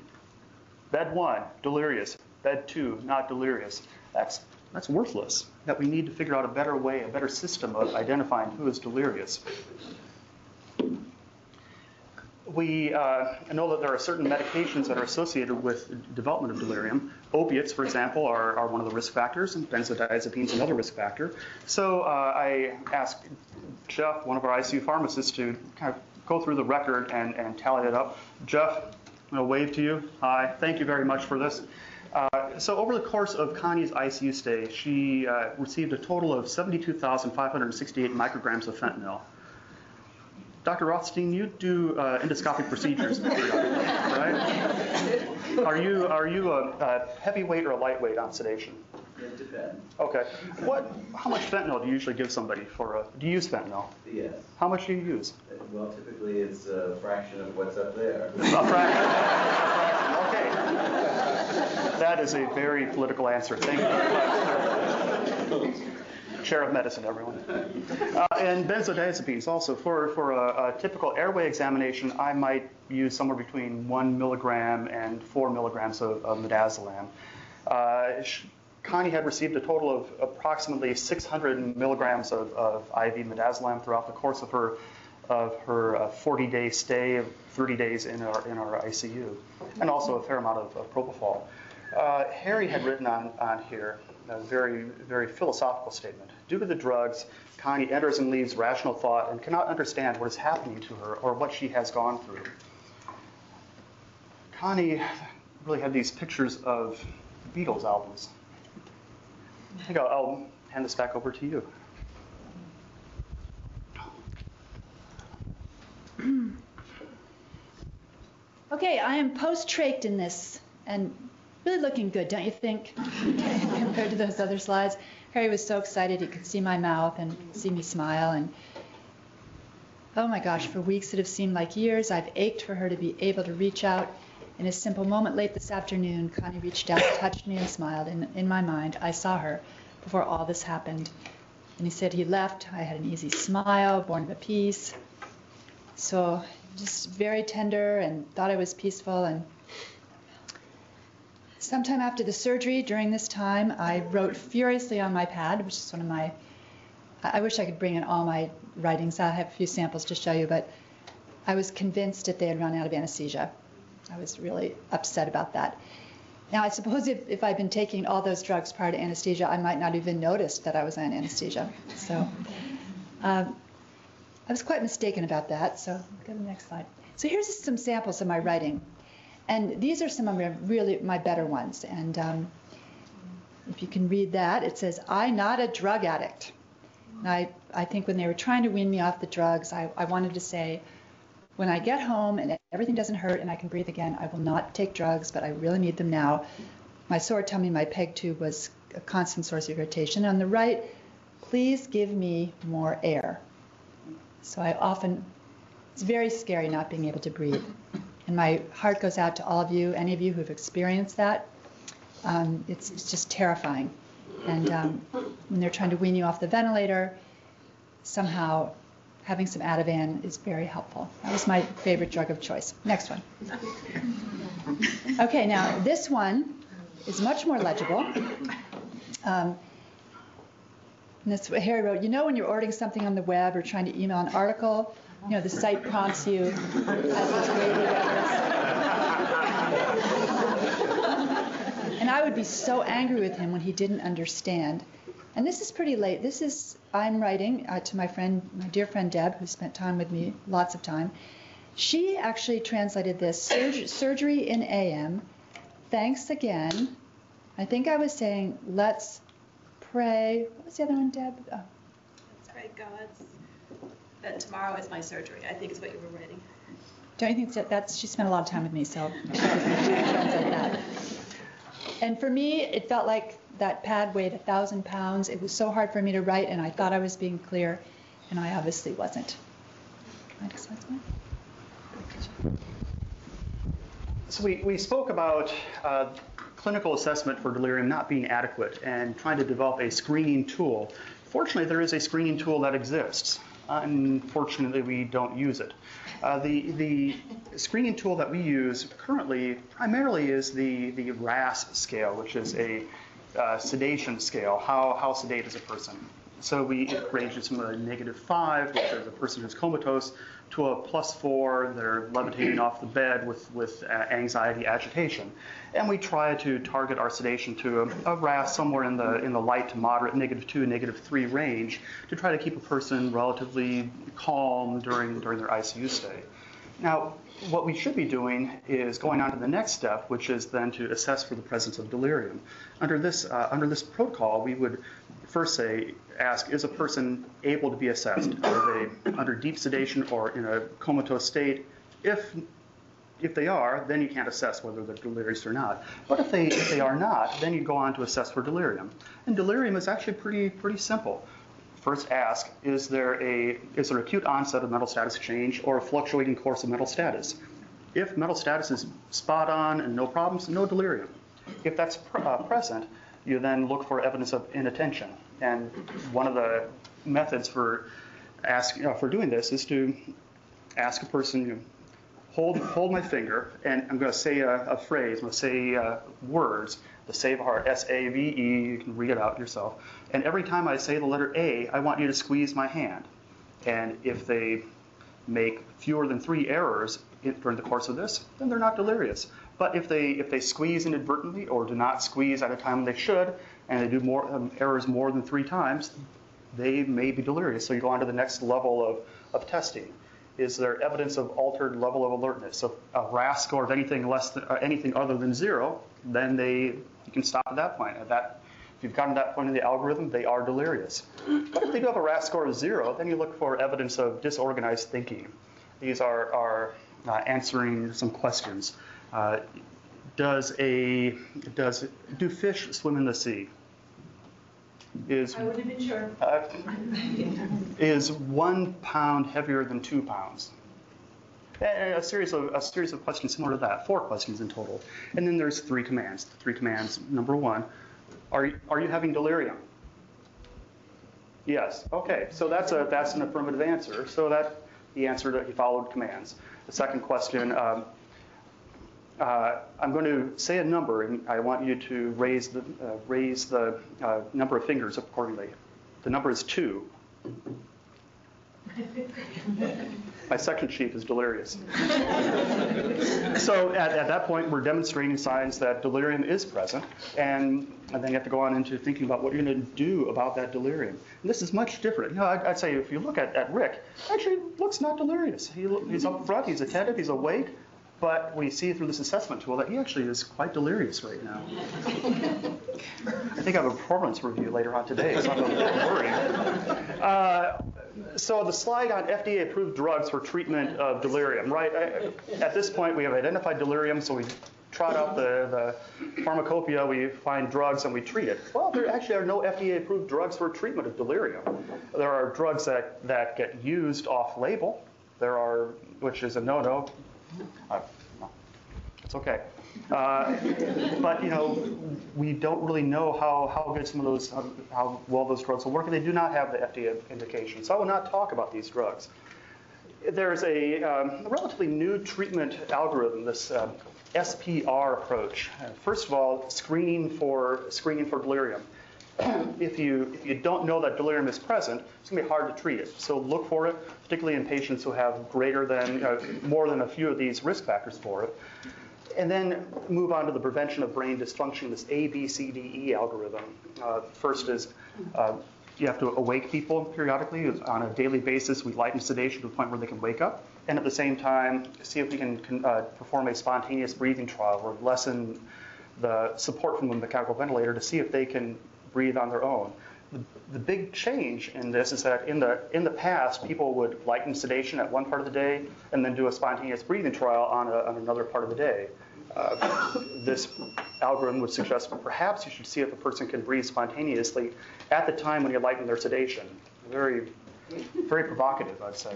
bed one, delirious, bed two, not delirious, that's, that's worthless. That we need to figure out a better way, a better system of identifying who is delirious. We uh, know that there are certain medications that are associated with development of delirium. Opiates, for example, are, are one of the risk factors, and benzodiazepines another risk factor. So uh, I asked Jeff, one of our ICU pharmacists, to kind of go through the record and, and tally it up. Jeff, I'm going to wave to you. Hi, thank you very much for this. Uh, so over the course of Connie's ICU stay, she uh, received a total of 72,568 micrograms of fentanyl. Dr. Rothstein, you do uh, endoscopic procedures, right? Are you are you a, a heavyweight or a lightweight on sedation? It depends. Okay. What? How much fentanyl do you usually give somebody for a? Do you use fentanyl? Yes. How much do you use? Well, typically it's a fraction of what's up there. A fraction. Okay. That is a very political answer. Thank you very much. Chair of medicine, everyone. Uh, and benzodiazepines also. For, for a, a, typical airway examination, I might use somewhere between one milligram and four milligrams of, of midazolam. Uh, Connie had received a total of approximately 600 milligrams of, of IV midazolam throughout the course of her of her 40-day uh, stay 30 days in our in our ICU, and also a fair amount of, of propofol. Uh, Harry had written on, on here a very, very philosophical statement. Due to the drugs, Connie enters and leaves rational thought and cannot understand what is happening to her or what she has gone through. Connie really had these pictures of the Beatles albums. I think I'll, I'll hand this back over to you. Okay, I am post-trached in this, and really looking good, don't you think? Compared to those other slides. Harry was so excited he could see my mouth and see me smile, and oh my gosh, for weeks it have seemed like years. I've ached for her to be able to reach out. In a simple moment late this afternoon, Connie reached out, touched me, and smiled. And in my mind, I saw her before all this happened. And he said he left. I had an easy smile, born of a peace. So just very tender and thought I was peaceful. And sometime after the surgery, during this time, I wrote furiously on my pad, which is one of my. I wish I could bring in all my writings. I have a few samples to show you, but I was convinced that they had run out of anesthesia. I was really upset about that. Now, I suppose if, if I'd been taking all those drugs prior to anesthesia, I might not even noticed that I was on anesthesia. So um, I was quite mistaken about that. So go to the next slide. So here's some samples of my writing. And these are some of my really my better ones. And um, if you can read that, it says, I not a drug addict. And I, I think when they were trying to wean me off the drugs, I, I wanted to say, when I get home and everything doesn't hurt and I can breathe again, I will not take drugs, but I really need them now. My sore tummy, my peg tube was a constant source of irritation. On the right, please give me more air. So I often, it's very scary not being able to breathe. And my heart goes out to all of you, any of you who've experienced that. Um, it's, it's just terrifying. And um, when they're trying to wean you off the ventilator, somehow having some Ativan is very helpful. That was my favorite drug of choice. Next one. Okay, now this one is much more legible. Um, and what Harry wrote. You know, when you're ordering something on the web or trying to email an article, you know, the site prompts you as reference. And I would be so angry with him when he didn't understand. And this is pretty late. This is, I'm writing uh, to my friend, my dear friend Deb, who spent time with me, lots of time. She actually translated this surg- surgery in AM. Thanks again. I think I was saying, let's pray. What was the other one, Deb? Oh. Let's pray God's that tomorrow is my surgery. I think is what you were writing. Don't you think that that's, she spent a lot of time with me, so that. And for me, it felt like that pad weighed a thousand pounds. It was so hard for me to write, and I thought I was being clear, and I obviously wasn't. Next slide, please. So we, we spoke about uh, clinical assessment for delirium not being adequate and trying to develop a screening tool. Fortunately, there is a screening tool that exists. Unfortunately, we don't use it. Uh, the, the screening tool that we use currently primarily is the, the RASS scale, which is a uh, sedation scale. How, how sedate is a person? So we it ranges from a negative five, which is a person who's comatose, to a plus four, they're levitating off the bed with, with uh, anxiety, agitation. And we try to target our sedation to a, a RASS somewhere in the, in the light to moderate, negative two, negative three range to try to keep a person relatively calm during, during their ICU stay. Now, what we should be doing is going on to the next step, which is then to assess for the presence of delirium. Under this, uh, under this protocol, we would first say, ask, is a person able to be assessed? Are they under deep sedation or in a comatose state? If if they are, then you can't assess whether they're delirious or not. But if they if they are not, then you go on to assess for delirium. And delirium is actually pretty pretty simple. First ask, is there a is there acute onset of mental status change or a fluctuating course of mental status? If mental status is spot on and no problems, no delirium. If that's pr- uh, present, you then look for evidence of inattention. And one of the methods for ask, know, for doing this is to ask a person, you know, hold hold my finger, and I'm going to say a, a phrase. I'm going to say uh, words. The save heart, S A V E. You can read it out yourself. And every time I say the letter A, I want you to squeeze my hand. And if they make fewer than three errors during the course of this, then they're not delirious. But if they if they squeeze inadvertently or do not squeeze at a time they should, and they do more um, errors more than three times, they may be delirious. So you go on to the next level of, of testing. is there evidence of altered level of alertness? So a RASS score of anything less than, uh, anything other than zero, then they, you can stop at that point. At that, if you've gotten to that point in the algorithm, they are delirious. But if they do have a RASS score of zero, then you look for evidence of disorganized thinking. These are, are uh, answering some questions. Uh, does a does do fish swim in the sea? Is I would have been sure. uh, is one pound heavier than two pounds? And a series of a series of questions similar to that, four questions in total. And then there's three commands. Three commands. Number one, are you, are you having delirium? Yes. Okay. So that's a that's an affirmative answer. So that he answered it. He followed commands. The second question. Um, uh, I'm going to say a number, and I want you to raise the uh, raise the uh, number of fingers accordingly. The number is two. My second chief is delirious. so at, at that point, we're demonstrating signs that delirium is present, and, and then you have to go on into thinking about what you're going to do about that delirium. And this is much different. You know, I'd, I'd say if you look at, at Rick, actually looks not delirious. He, he's up front, he's attentive, he's awake, but we see through this assessment tool that he actually is quite delirious right now. I think I have a performance review later on today, so I'm a little worried. Uh, so the slide on FDA-approved drugs for treatment of delirium, right? I- At this point, we have identified delirium, so we trot out the, the pharmacopoeia, we find drugs, and we treat it. Well, there actually are no FDA-approved drugs for treatment of delirium. There are drugs that, that get used off-label. There are, which is a no-no. No. It's okay. Uh, but you know, we don't really know how, how good some of those, how, well those drugs will work, and they do not have the FDA indication. So I will not talk about these drugs. There's a um, relatively new treatment algorithm, this uh, SPR approach. First of all, screening for screening for delirium. If you if you don't know that delirium is present, it's going to be hard to treat it. So look for it, particularly in patients who have greater than uh, more than a few of these risk factors for it. And then move on to the prevention of brain dysfunction, this ABCDE algorithm. Uh, first is uh, you have to awake people periodically on a daily basis. We lighten sedation to the point where they can wake up. And at the same time, see if we can, uh, perform a spontaneous breathing trial or lessen the support from the mechanical ventilator to see if they can breathe on their own. The, the big change in this is that in the in the past, people would lighten sedation at one part of the day and then do a spontaneous breathing trial on, a, on another part of the day. Uh, this algorithm would suggest perhaps you should see if a person can breathe spontaneously at the time when you lighten their sedation. Very, very provocative, I'd say.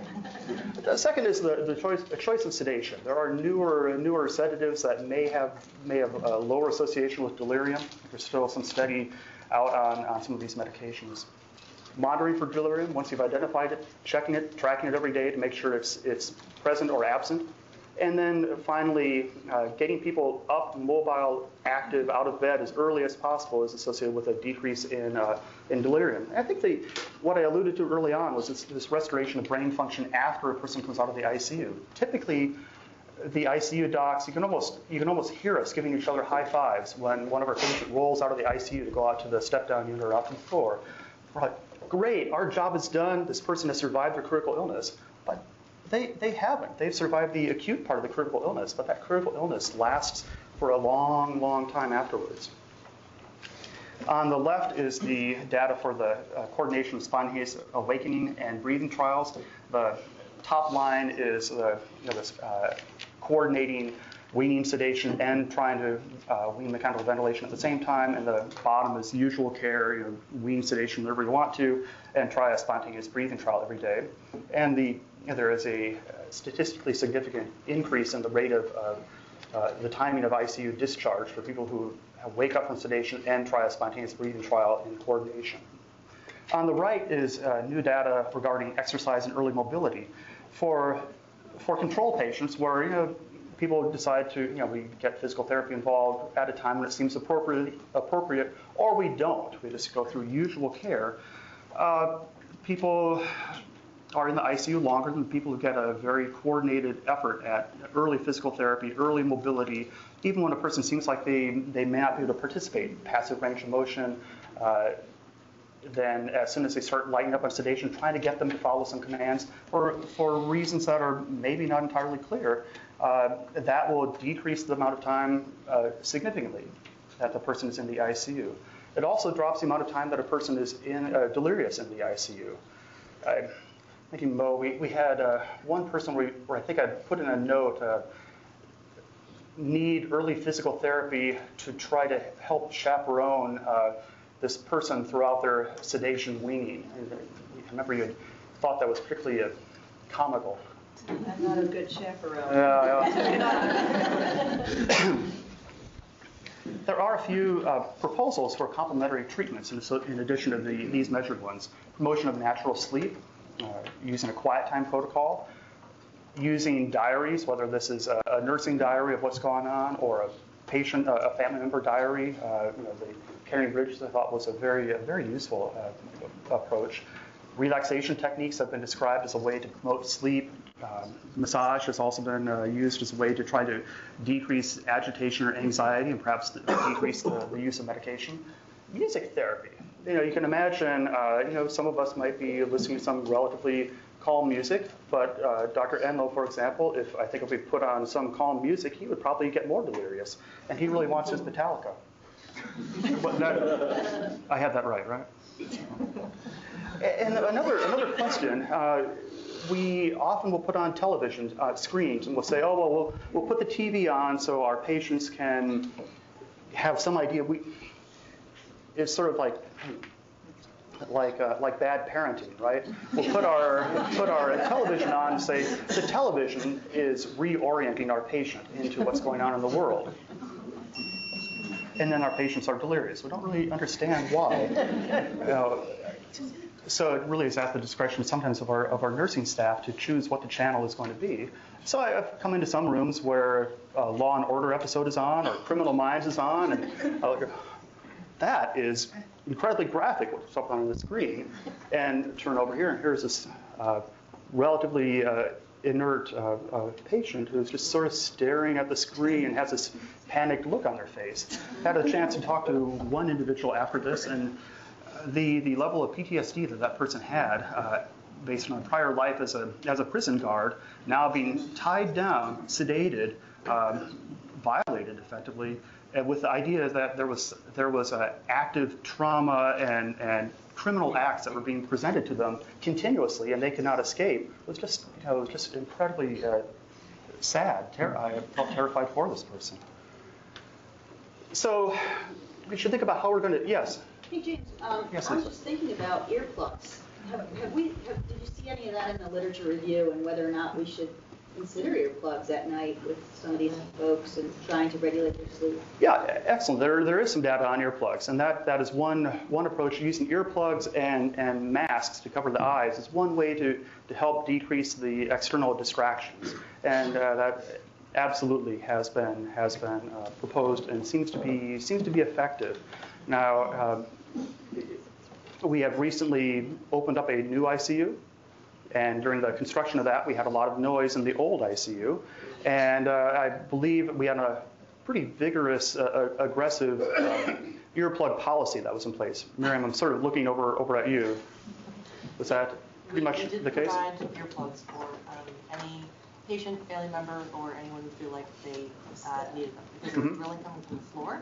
The second is the, the choice, the choice of sedation. There are newer newer sedatives that may have may have a lower association with delirium. There's still some study out on, on some of these medications. Monitoring for delirium, once you've identified it, checking it, tracking it every day to make sure it's, it's present or absent. And then finally, uh, getting people up, mobile, active, out of bed as early as possible is associated with a decrease in, uh, in delirium. I think the, what I alluded to early on was this, this restoration of brain function after a person comes out of the ICU. Typically, the ICU docs, you can almost you can almost hear us giving each other high fives when one of our patients rolls out of the ICU to go out to the step down unit or out to the floor. We're like, great, our job is done. This person has survived their critical illness, but they they haven't. They've survived the acute part of the critical illness, but that critical illness lasts for a long, long time afterwards. On the left is the data for the uh, coordination of spontaneous awakening and breathing trials. The top line is uh, you know, this uh, coordinating weaning sedation and trying to uh, wean mechanical ventilation at the same time. And the bottom is usual care, you know, wean sedation whenever you want to, and try a spontaneous breathing trial every day. And the, you know, there is a statistically significant increase in the rate of uh, the timing of ICU discharge for people who wake up from sedation and try a spontaneous breathing trial in coordination. On the right is uh, new data regarding exercise and early mobility for for control patients where you know people decide to you know we get physical therapy involved at a time when it seems appropriate appropriate or we don't. We just go through usual care. Uh, people are in the ICU longer than people who get a very coordinated effort at early physical therapy, early mobility, even when a person seems like they, they may not be able to participate, passive range of motion, uh, then as soon as they start lighting up on sedation, trying to get them to follow some commands for, for reasons that are maybe not entirely clear, uh, that will decrease the amount of time uh, significantly that the person is in the ICU. It also drops the amount of time that a person is in uh, delirious in the ICU. I'm thinking, Mo, we, we had uh, one person where, where I think I put in a note, uh, need early physical therapy to try to help chaperone uh, this person throughout their sedation weaning. I remember you had thought that was particularly uh, comical. I'm not a good chaperone. Yeah, yeah. There are a few uh, proposals for complementary treatments in, so- in addition to the, these measured ones. Promotion of natural sleep, uh, using a quiet time protocol, using diaries, whether this is a, a nursing diary of what's going on or a patient, a, a family member diary. Uh, you know, the CaringBridges I thought was a very, a very useful uh, approach. Relaxation techniques have been described as a way to promote sleep. Um, massage has also been uh, used as a way to try to decrease agitation or anxiety and perhaps decrease the, the use of medication. Music therapy. You know, you can imagine, uh, you know, some of us might be listening to some relatively calm music, but uh, Dr. Enlow, for example, if I think if we put on some calm music, he would probably get more delirious, and he really wants his Metallica. But I had that right, right? And another another question. Uh, we often will put on television uh, screens and we'll say, oh well, we'll we'll put the TV on so our patients can have some idea. We it's sort of like like uh, like bad parenting, right? We'll put our put our television on and say the television is reorienting our patient into what's going on in the world. And then our patients are delirious. We don't really understand why. You know, so it really is at the discretion sometimes of our of our nursing staff to choose what the channel is going to be. So I- I've come into some rooms where a Law and Order episode is on or Criminal Minds is on, and I look at that is incredibly graphic what's up on the screen. And turn over here, and here's this uh, relatively uh, inert uh, uh, patient who's just sort of staring at the screen and has this panicked look on their face. Had a chance to talk to one individual after this, and the, the level of PTSD that that person had, uh, based on prior life as a, as a prison guard, now being tied down, sedated, um, violated effectively, with the idea that there was there was active trauma and, and criminal acts that were being presented to them continuously, and they could not escape. It was just you know it was just incredibly uh, sad. Ter- I felt terrified for this person. So we should think about how we're going to. Yes. Hey, James, um, Yes, I was just thinking about earplugs. Have, have we, have, did you see any of that in the literature review and whether or not we should consider earplugs at night with some of these folks and trying to regulate their sleep? Yeah, excellent. There, there is some data on earplugs, and that, that is one, one approach. Using earplugs and, and masks to cover the eyes is one way to, to help decrease the external distractions, and uh, that absolutely has been has been uh, proposed and seems to be seems to be effective. Now, um, we have recently opened up a new ICU, and during the construction of that, we had a lot of noise in the old ICU. And uh, I believe we had a pretty vigorous, uh, uh, aggressive uh, earplug policy that was in place. Miriam, I'm sort of looking over, over at you. Was that pretty much We did the case? provide earplugs for um, any patient, family member, or anyone who feel like they uh, needed them. Because Mhm. drilling coming from the floor,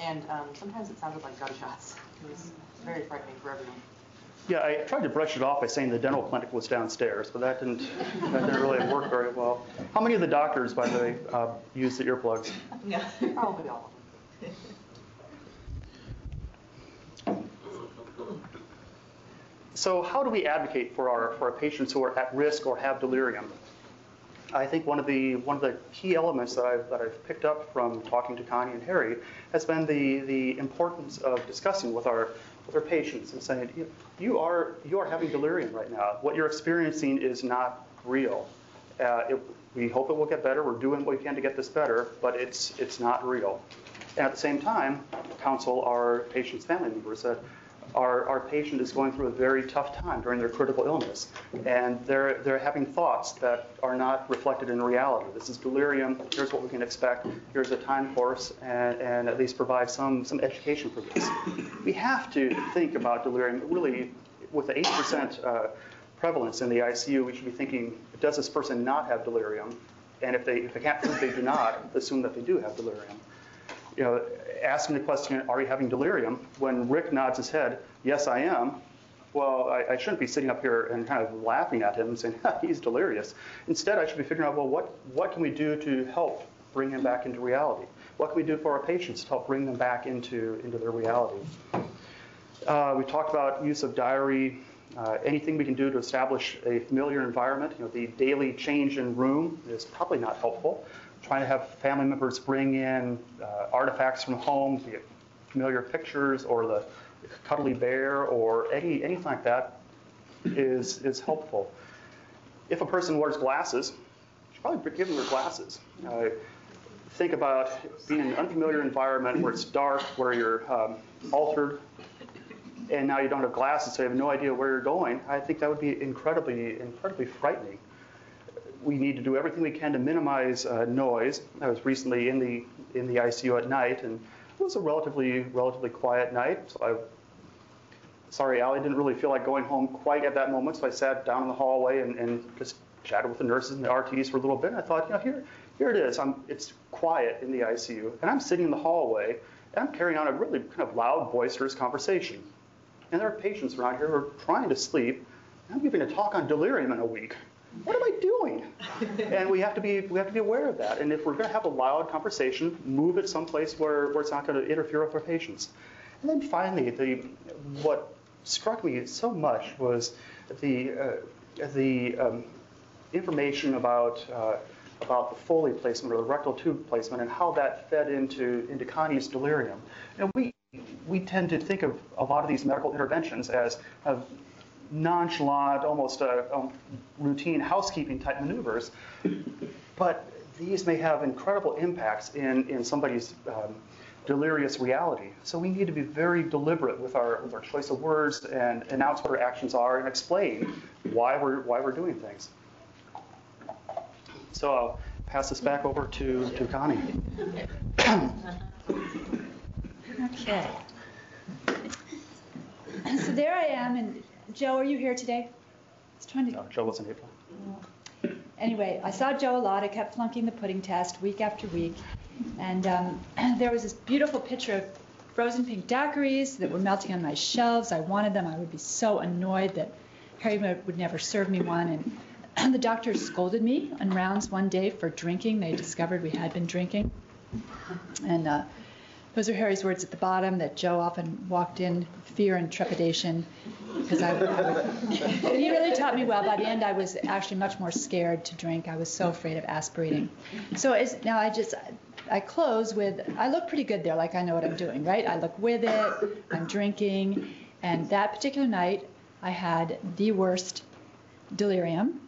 and um, sometimes it sounded like gunshots. It was very frightening for everyone. Yeah, I tried to brush it off by saying the dental clinic was downstairs, but that didn't, that didn't really work very well. How many of the doctors, by the way, uh, use the earplugs? Yeah, Probably all of them. So how do we advocate for our, for our patients who are at risk or have delirium? I think one of the one of the key elements that I've that I've picked up from talking to Connie and Harry has been the the importance of discussing with our our patients and saying you, you are you are having delirium right now. What you're experiencing is not real. Uh, it, we hope it will get better. We're doing what we can to get this better, but it's it's not real. And at the same time, counsel our patients' family members that our, our patient is going through a very tough time during their critical illness, and they're, they're having thoughts that are not reflected in reality. This is delirium, here's what we can expect, here's a time course, and, and at least provide some, some education for this. We have to think about delirium really with the 8% uh, prevalence in the ICU, we should be thinking, does this person not have delirium? And if they, if they can't prove they do not, assume that they do have delirium you know, asking the question, are you having delirium? When Rick nods his head, yes, I am. Well, I, I shouldn't be sitting up here and kind of laughing at him and saying, he's delirious. Instead, I should be figuring out, well, what, what can we do to help bring him back into reality? What can we do for our patients to help bring them back into, into their reality? Uh, we talked about use of diary, uh, anything we can do to establish a familiar environment. You know, the daily change in room is probably not helpful trying to have family members bring in uh, artifacts from home, be it familiar pictures or the cuddly bear or any, anything like that is, is helpful. If a person wears glasses, you should probably give them their glasses. Uh, think about being in an unfamiliar environment where it's dark, where you're um, altered, and now you don't have glasses, so you have no idea where you're going. I think that would be incredibly, incredibly frightening we need to do everything we can to minimize uh, noise. I was recently in the in the ICU at night, and it was a relatively relatively quiet night. So I, sorry, Allie didn't really feel like going home quite at that moment, so I sat down in the hallway and, and just chatted with the nurses and the RTs for a little bit. And I thought, you know, here here it is. I'm, it's quiet in the ICU, and I'm sitting in the hallway, and I'm carrying on a really kind of loud, boisterous conversation. And there are patients around here who are trying to sleep. I'm giving a talk on delirium in a week what am I doing? and we have to be we have to be aware of that. And if we're going to have a loud conversation, move it someplace where, where it's not going to interfere with our patients. And then finally, the what struck me so much was the uh, the um, information about uh, about the Foley placement or the rectal tube placement and how that fed into into Connie's delirium. And we we tend to think of a lot of these medical interventions as of nonchalant, almost um, routine housekeeping type maneuvers. But these may have incredible impacts in, in somebody's um, delirious reality. So we need to be very deliberate with our, with our choice of words and announce what our actions are and explain why we're, why we're doing things. So I'll pass this back over to, to Connie. okay. So there I am, and Joe, are you here today? I was trying to. No, Joe wasn't able. Anyway, I saw Joe a lot. I kept flunking the pudding test week after week. And um, there was this beautiful picture of frozen pink daiquiris that were melting on my shelves. I wanted them. I would be so annoyed that Harry would never serve me one. And the doctor scolded me on rounds one day for drinking. They discovered we had been drinking. And uh, those are Harry's words at the bottom that Joe often walked in fear and trepidation because I, I would. he really taught me well. By the end, I was actually much more scared to drink. I was so afraid of aspirating. So now I just I close with I look pretty good there, like I know what I'm doing, right? I look with it. I'm drinking, and that particular night I had the worst delirium,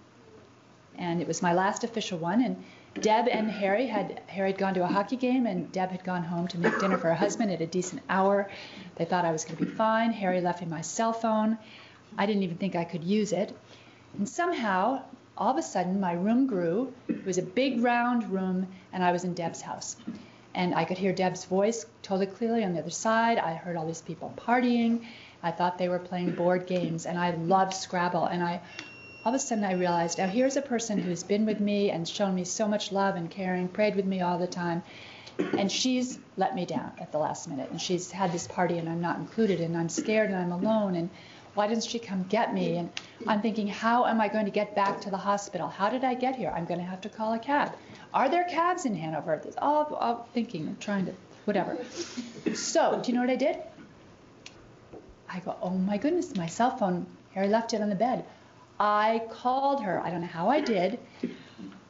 and it was my last official one, and Deb and Harry had Harry had gone to a hockey game and Deb had gone home to make dinner for her husband at a decent hour. They thought I was going to be fine. Harry left me my cell phone. I didn't even think I could use it. And somehow, all of a sudden, my room grew. It was a big round room, and I was in Deb's house. And I could hear Deb's voice totally clearly on the other side. I heard all these people partying. I thought they were playing board games, and I loved Scrabble. And I all of a sudden I realized now here's a person who's been with me and shown me so much love and caring, prayed with me all the time, and she's let me down at the last minute. And she's had this party and I'm not included, and I'm scared and I'm alone. And why didn't she come get me? And I'm thinking, how am I going to get back to the hospital? How did I get here? I'm going to have to call a cab. Are there cabs in Hanover? All, all thinking, trying to, whatever. So, do you know what I did? I go, oh my goodness, my cell phone. Harry left it on the bed. I called her. I don't know how I did.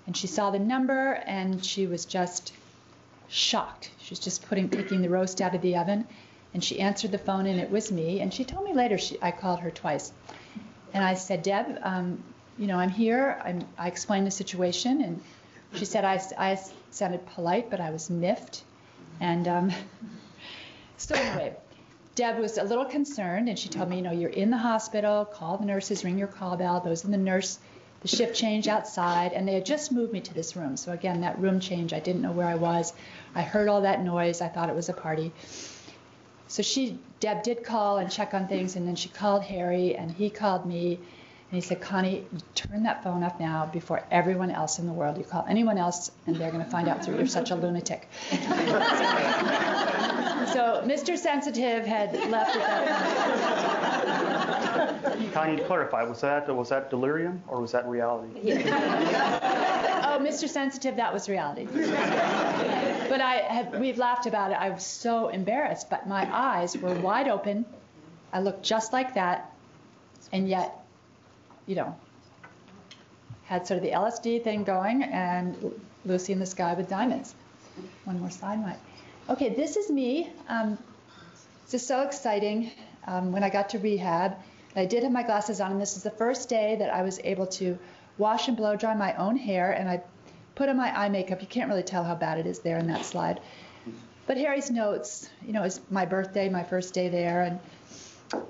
And she saw the number and she was just shocked. She was just putting taking the roast out of the oven. And she answered the phone and it was me. And she told me later she, I called her twice. And I said, Deb, um, you know, I'm here. I'm, I explained the situation. And she said I, I sounded polite, but I was miffed. And um, so anyway, Deb was a little concerned, and she told me, you know, you're in the hospital, call the nurses, ring your call bell. Those in the nurse, the shift change outside, and they had just moved me to this room. So again, that room change, I didn't know where I was. I heard all that noise. I thought it was a party. So she, Deb did call and check on things, and then she called Harry, and he called me, and he said, Connie, turn that phone off now before everyone else in the world. You call anyone else, and they're going to find out through you're such a lunatic. so Mr. Sensitive had left at that point. Connie, to clarify, was that, was that delirium or was that reality? Oh, Mr. Sensitive, that was reality. but I had, we've laughed about it. I was so embarrassed, but my eyes were wide open. I looked just like that, and yet, you know, had sort of the LSD thing going and Lucy in the Sky with Diamonds. One more slide, Mike. Okay, this is me. Um, this is so exciting. Um, when I got to rehab, I did have my glasses on, and this is the first day that I was able to wash and blow dry my own hair, and I put on my eye makeup. You can't really tell how bad it is there in that slide. But Harry's notes, you know, it's my birthday, my first day there, and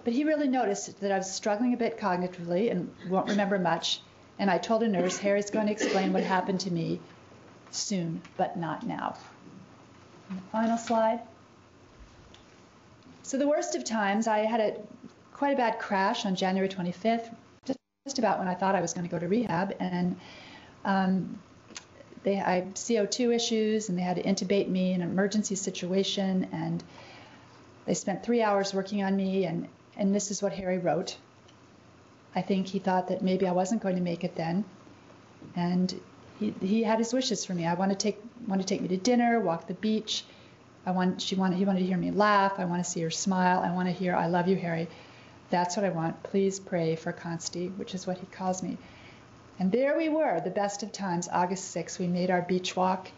but he really noticed that I was struggling a bit cognitively and won't remember much. And I told a nurse, Harry's going to explain what happened to me soon, but not now. Final slide. So the worst of times, I had a quite a bad crash on January 25th, just about when I thought I was going to go to rehab, and um, they I had CO2 issues, and they had to intubate me in an emergency situation, and they spent three hours working on me, and and this is what Harry wrote. I think he thought that maybe I wasn't going to make it then, and he, had his wishes for me. I want to take want to take me to dinner, walk the beach. I want she wanted he wanted to hear me laugh. I want to see her smile. I want to hear I love you, Harry. That's what I want. Please pray for Consti, which is what he calls me. And there we were, the best of times, August 6th. We made our beach walk,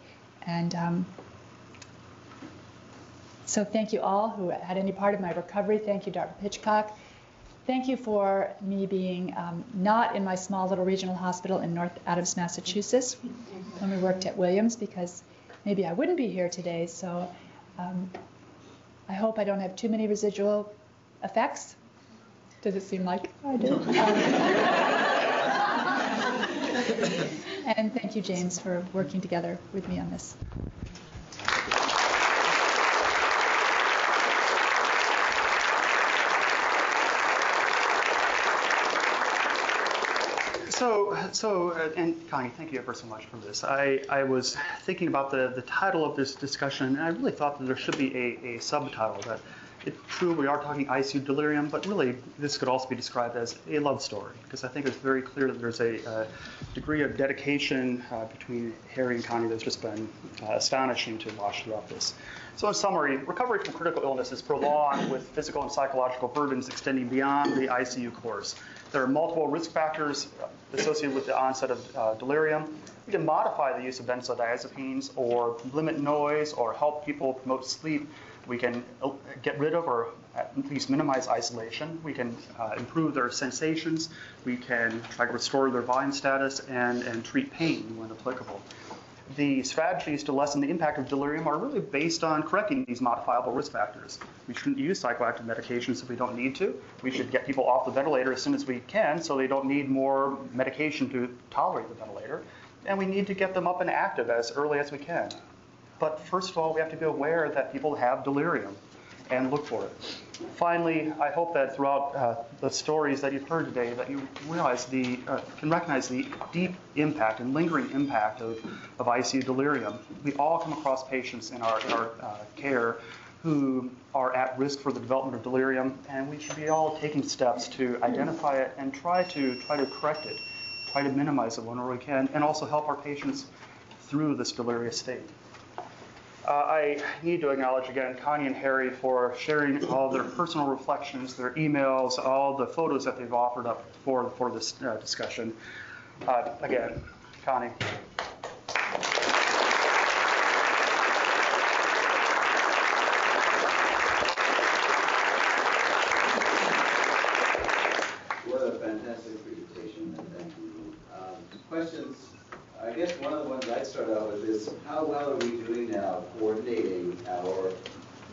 and um, so thank you all who had any part of my recovery. Thank you, Dartmouth-Hitchcock. Thank you for me being um, not in my small little regional hospital in North Adams, Massachusetts, when we worked at Williams, because maybe I wouldn't be here today. So um, I hope I don't have too many residual effects. Does it seem like I do? Um, and thank you, James, for working together with me on this. So, so, uh, and Connie, thank you ever so much for this. I, I was thinking about the, the title of this discussion, and I really thought that there should be a, a subtitle that it's true we are talking ICU delirium, but really this could also be described as a love story, because I think it's very clear that there's a, degree of dedication uh, between Harry and Connie that's just been uh, astonishing to watch throughout this. So in summary, recovery from critical illness is prolonged with physical and psychological burdens extending beyond the ICU course. There are multiple risk factors associated with the onset of uh, delirium. We can modify the use of benzodiazepines or limit noise or help people promote sleep. We can uh, get rid of or at least minimize isolation. We can uh, improve their sensations. We can try to restore their volume status and, and treat pain when applicable the strategies to lessen the impact of delirium are really based on correcting these modifiable risk factors. We shouldn't use psychoactive medications if we don't need to. We should get people off the ventilator as soon as we can so they don't need more medication to tolerate the ventilator. And we need to get them up and active as early as we can. But first of all, we have to be aware that people have delirium and look for it. Finally, I hope that throughout uh, the stories that you've heard today, that you realize the uh, can recognize the deep impact and lingering impact of, of ICU delirium. We all come across patients in our, in our uh, care who are at risk for the development of delirium, and we should be all taking steps to identify it and try to try to correct it, try to minimize it whenever we can, and also help our patients through this delirious state. Uh, I need to acknowledge again Connie and Harry for sharing all their personal reflections, their emails, all the photos that they've offered up for, for this uh, discussion. Uh, again, Connie. What a fantastic presentation, and thank you. Um, Questions? I guess one of the ones I'd start out with is, how well are we doing now coordinating our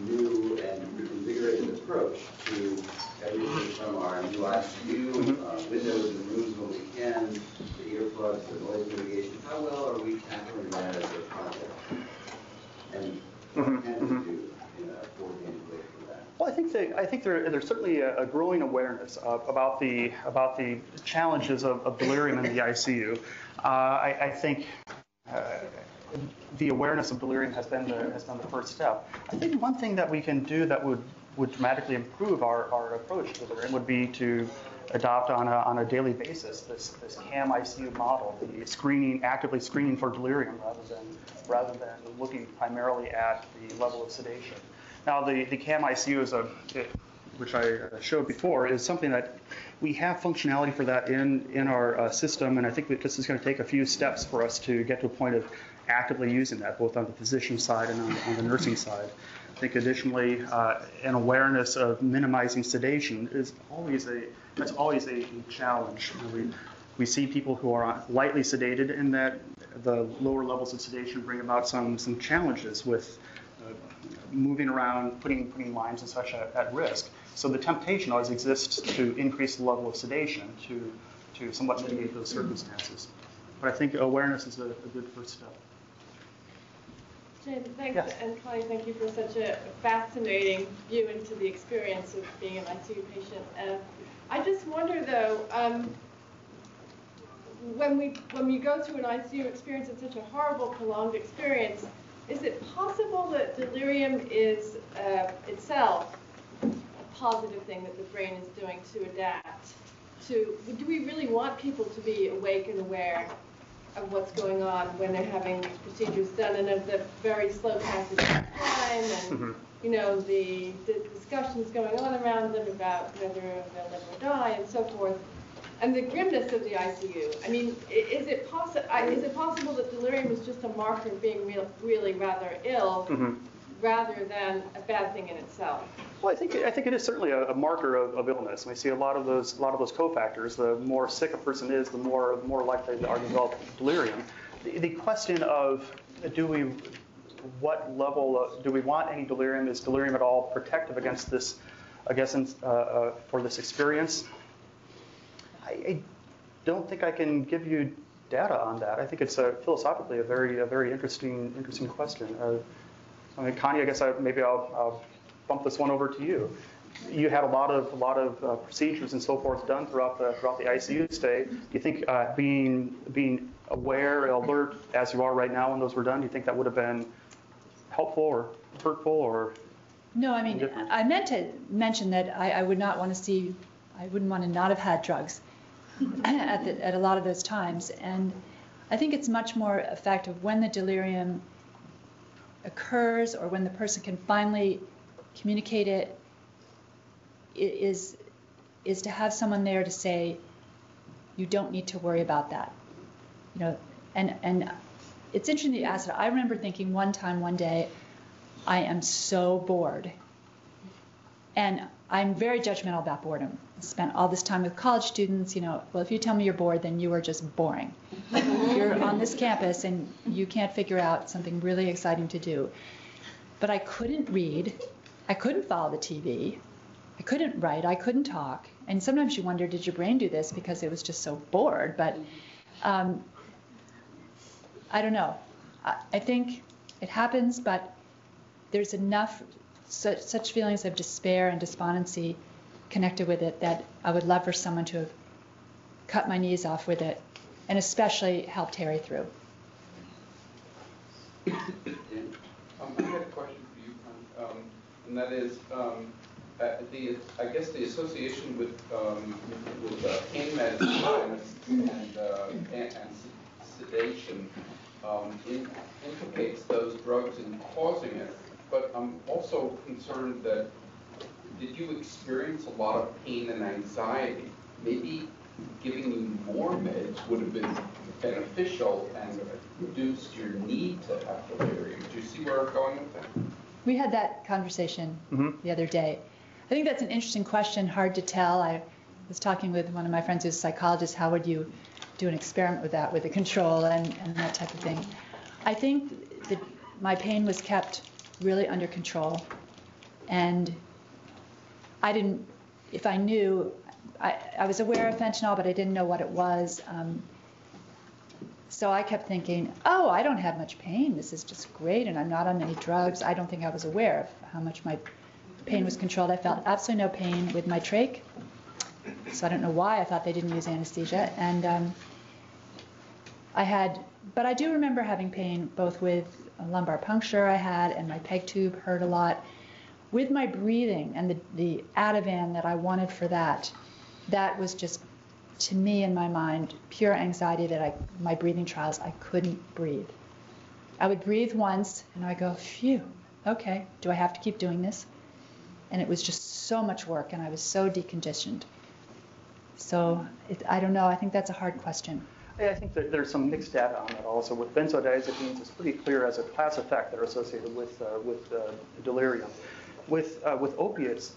new and invigorated approach to everything from our new ICU, uh, windows and rooms when we can, the earplugs, the noise mitigation. How well are we tackling that as a project? And what can we do in a coordinated way? Well, I think that, I think there, there's certainly a, a growing awareness of, about the about the challenges of, of delirium in the ICU. Uh, I, I think uh, the awareness of delirium has been the has been the first step. I think one thing that we can do that would would dramatically improve our, our approach to delirium would be to adopt on a, on a daily basis this, this CAM ICU model, the screening, actively screening for delirium rather than, rather than looking primarily at the level of sedation. Now, the, the CAM ICU is a, it- which I showed before, is something that we have functionality for that in, in our uh, system, and I think that this is going to take a few steps for us to get to a point of actively using that, both on the physician side and on, on the nursing side. I think additionally, uh, an awareness of minimizing sedation is always a that's always a challenge. You know, we we see people who are lightly sedated, and that the lower levels of sedation bring about some some challenges with uh, moving around, putting putting lives and such at, at risk. So the temptation always exists to increase the level of sedation to to somewhat mitigate those circumstances. But I think awareness is a, a good first step. James, thanks, Yes. and Connie, thank you for such a fascinating view into the experience of being an ICU patient. Uh, I just wonder, though, um, when we when you go through an ICU experience, it's such a horrible, prolonged experience. Is it possible that delirium is uh, itself a positive thing that the brain is doing to adapt? To do we really want people to be awake and aware of what's going on when they're having these procedures done and of the very slow passage of time and, mm-hmm. you know, the, the discussions going on around them about whether they'll live or die and so forth. And the grimness of the ICU. I mean, is it possible? Is it possible that delirium is just a marker of being real, really rather ill, mm-hmm. Rather than a bad thing in itself? Well, I think I think it is certainly a, a marker of, of illness. We see a lot of those a lot of those cofactors. The more sick a person is, the more the more likely they are to develop delirium. The, the question of do we what level of, do we want any delirium? Is delirium at all protective against this, against uh, uh, for this experience? I, I don't think I can give you data on that. I think it's a, philosophically a very a very interesting interesting question. Uh, I mean, Connie, I guess I, maybe I'll, I'll bump this one over to you. You had a lot of a lot of uh, procedures and so forth done throughout the throughout the ICU stay. Do you think uh, being being aware, alert as you are right now when those were done, do you think that would have been helpful or hurtful or? No, I mean. I meant to mention that I, I would not want to see, I wouldn't want to not have had drugs at, the, at a lot of those times. And I think it's much more of when the delirium occurs or when the person can finally communicate it is is, to have someone there to say, you don't need to worry about that. You know, and, and it's interesting that you asked that. I remember thinking one time, one day, I am so bored. And I'm very judgmental about boredom. I spent all this time with college students, you know, well, if you tell me you're bored, then you are just boring. you're on this campus and you can't figure out something really exciting to do. But I couldn't read, I couldn't follow the TV, I couldn't write, I couldn't talk. And sometimes you wonder, did your brain do this because it was just so bored? But um, I don't know. I, I think it happens, but there's enough such, such feelings of despair and despondency connected with it that I would love for someone to have cut my knees off with it, and especially helped Harry through. Um, I had a question for you, um, and that is, um, uh, the, I guess the association with, um, with uh, pain medicine and, uh, and and sedation um, implicates those drugs in causing it, but I'm also concerned that, did you experience a lot of pain and anxiety? Maybe giving you more meds would have been beneficial and reduced your need to have delirium. Do you see where I'm going with that? We had that conversation Mhm. the other day. I think that's an interesting question, hard to tell. I was talking with one of my friends who's a psychologist. How would you do an experiment with that, with a control and, and that type of thing? I think that my pain was kept really under control. And I didn't, if I knew, I, I was aware of fentanyl, but I didn't know what it was. Um, so I kept thinking, oh, I don't have much pain. This is just great, and I'm not on any drugs. I don't think I was aware of how much my pain was controlled. I felt absolutely no pain with my trach. So I don't know why I thought they didn't use anesthesia. And um, I had, but I do remember having pain both with lumbar puncture I had and my peg tube hurt a lot. With my breathing and the, the Ativan that I wanted for that, that was just, to me in my mind, pure anxiety that I, my breathing trials, I couldn't breathe. I would breathe once and I go, phew, okay, do I have to keep doing this? And it was just so much work and I was so deconditioned. So it, I don't know, I think that's a hard question. I think that there's some mixed data on that also. With benzodiazepines, it's pretty clear as a class effect that are associated with, uh, with uh, delirium. With, uh, with opiates,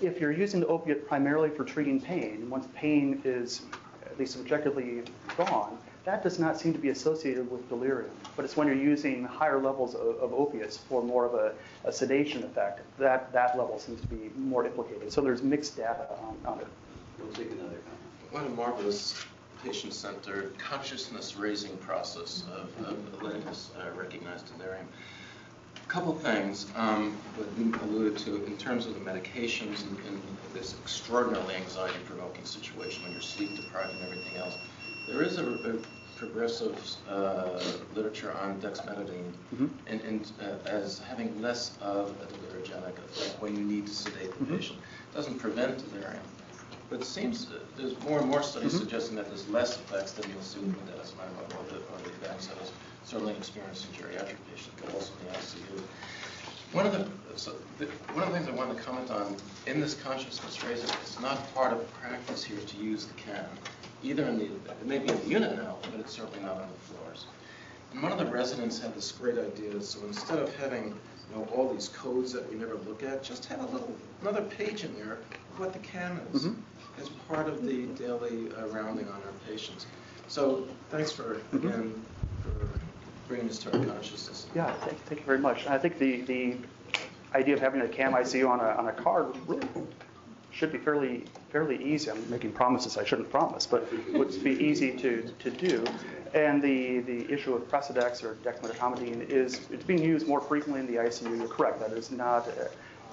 if you're using the opiate primarily for treating pain, once pain is at least objectively gone, that does not seem to be associated with delirium. But it's when you're using higher levels of, of opiates for more of a, a, sedation effect, that, that level seems to be more implicated. So there's mixed data on, on it. We'll take another comment. What a marvelous patient-centered, consciousness-raising process of, of letting us uh, recognize delirium. A couple things um, that you alluded to in terms of the medications and, and this extraordinarily anxiety-provoking situation when you're sleep-deprived and everything else. There is a, a progressive uh, literature on dexmedetomidine Mhm. and, and uh, as having less of a delirogenic effect when you need to sedate the Mhm. patient. Doesn't prevent delirium, but it seems that there's more and more studies Mhm. suggesting that there's less effects than you'll see with midazolam or the, or the effects that is certainly experienced in geriatric patients, but also in the ICU. One of the, so the, one of the things I wanted to comment on in this consciousness raising, it's not part of practice here to use the CAM, either in the, it may be in the unit now, but it's certainly not on the floors. And one of the residents had this great idea, so instead of having, you know, all these codes that we never look at, just have a little, another page in there of what the CAM is, Mhm. As part of the daily uh, rounding on our patients. So thanks for, Mhm. again, for bringing this to our consciousness. Yeah, thank, thank you very much. I think the, the idea of having a CAM ICU on a, on a card really should be fairly, fairly easy. I'm making promises I shouldn't promise, but would be easy to, to do. And the, the issue of Precedex or dexmedetomidine is, it's being used more frequently in the ICU. You're correct, that is not,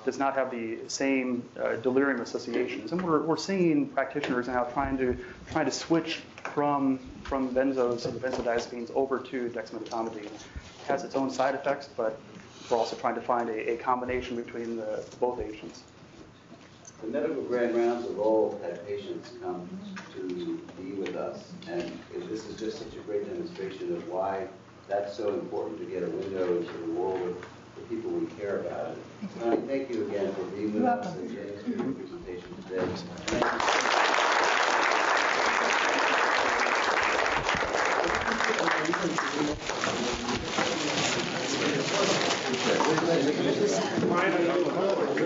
does not have the same uh, delirium associations. And we're, we're seeing practitioners now trying to, trying to switch from, from benzos and benzodiazepines over to dexmedetomidine. It has its own side effects, but we're also trying to find a, a combination between the, both agents. The medical grand rounds of old had patients come to be with us, and this is just such a great demonstration of why that's so important to get a window into the world of the people we care about. Connie, thank you again for being with You're us welcome. and for your presentation today. Thank you.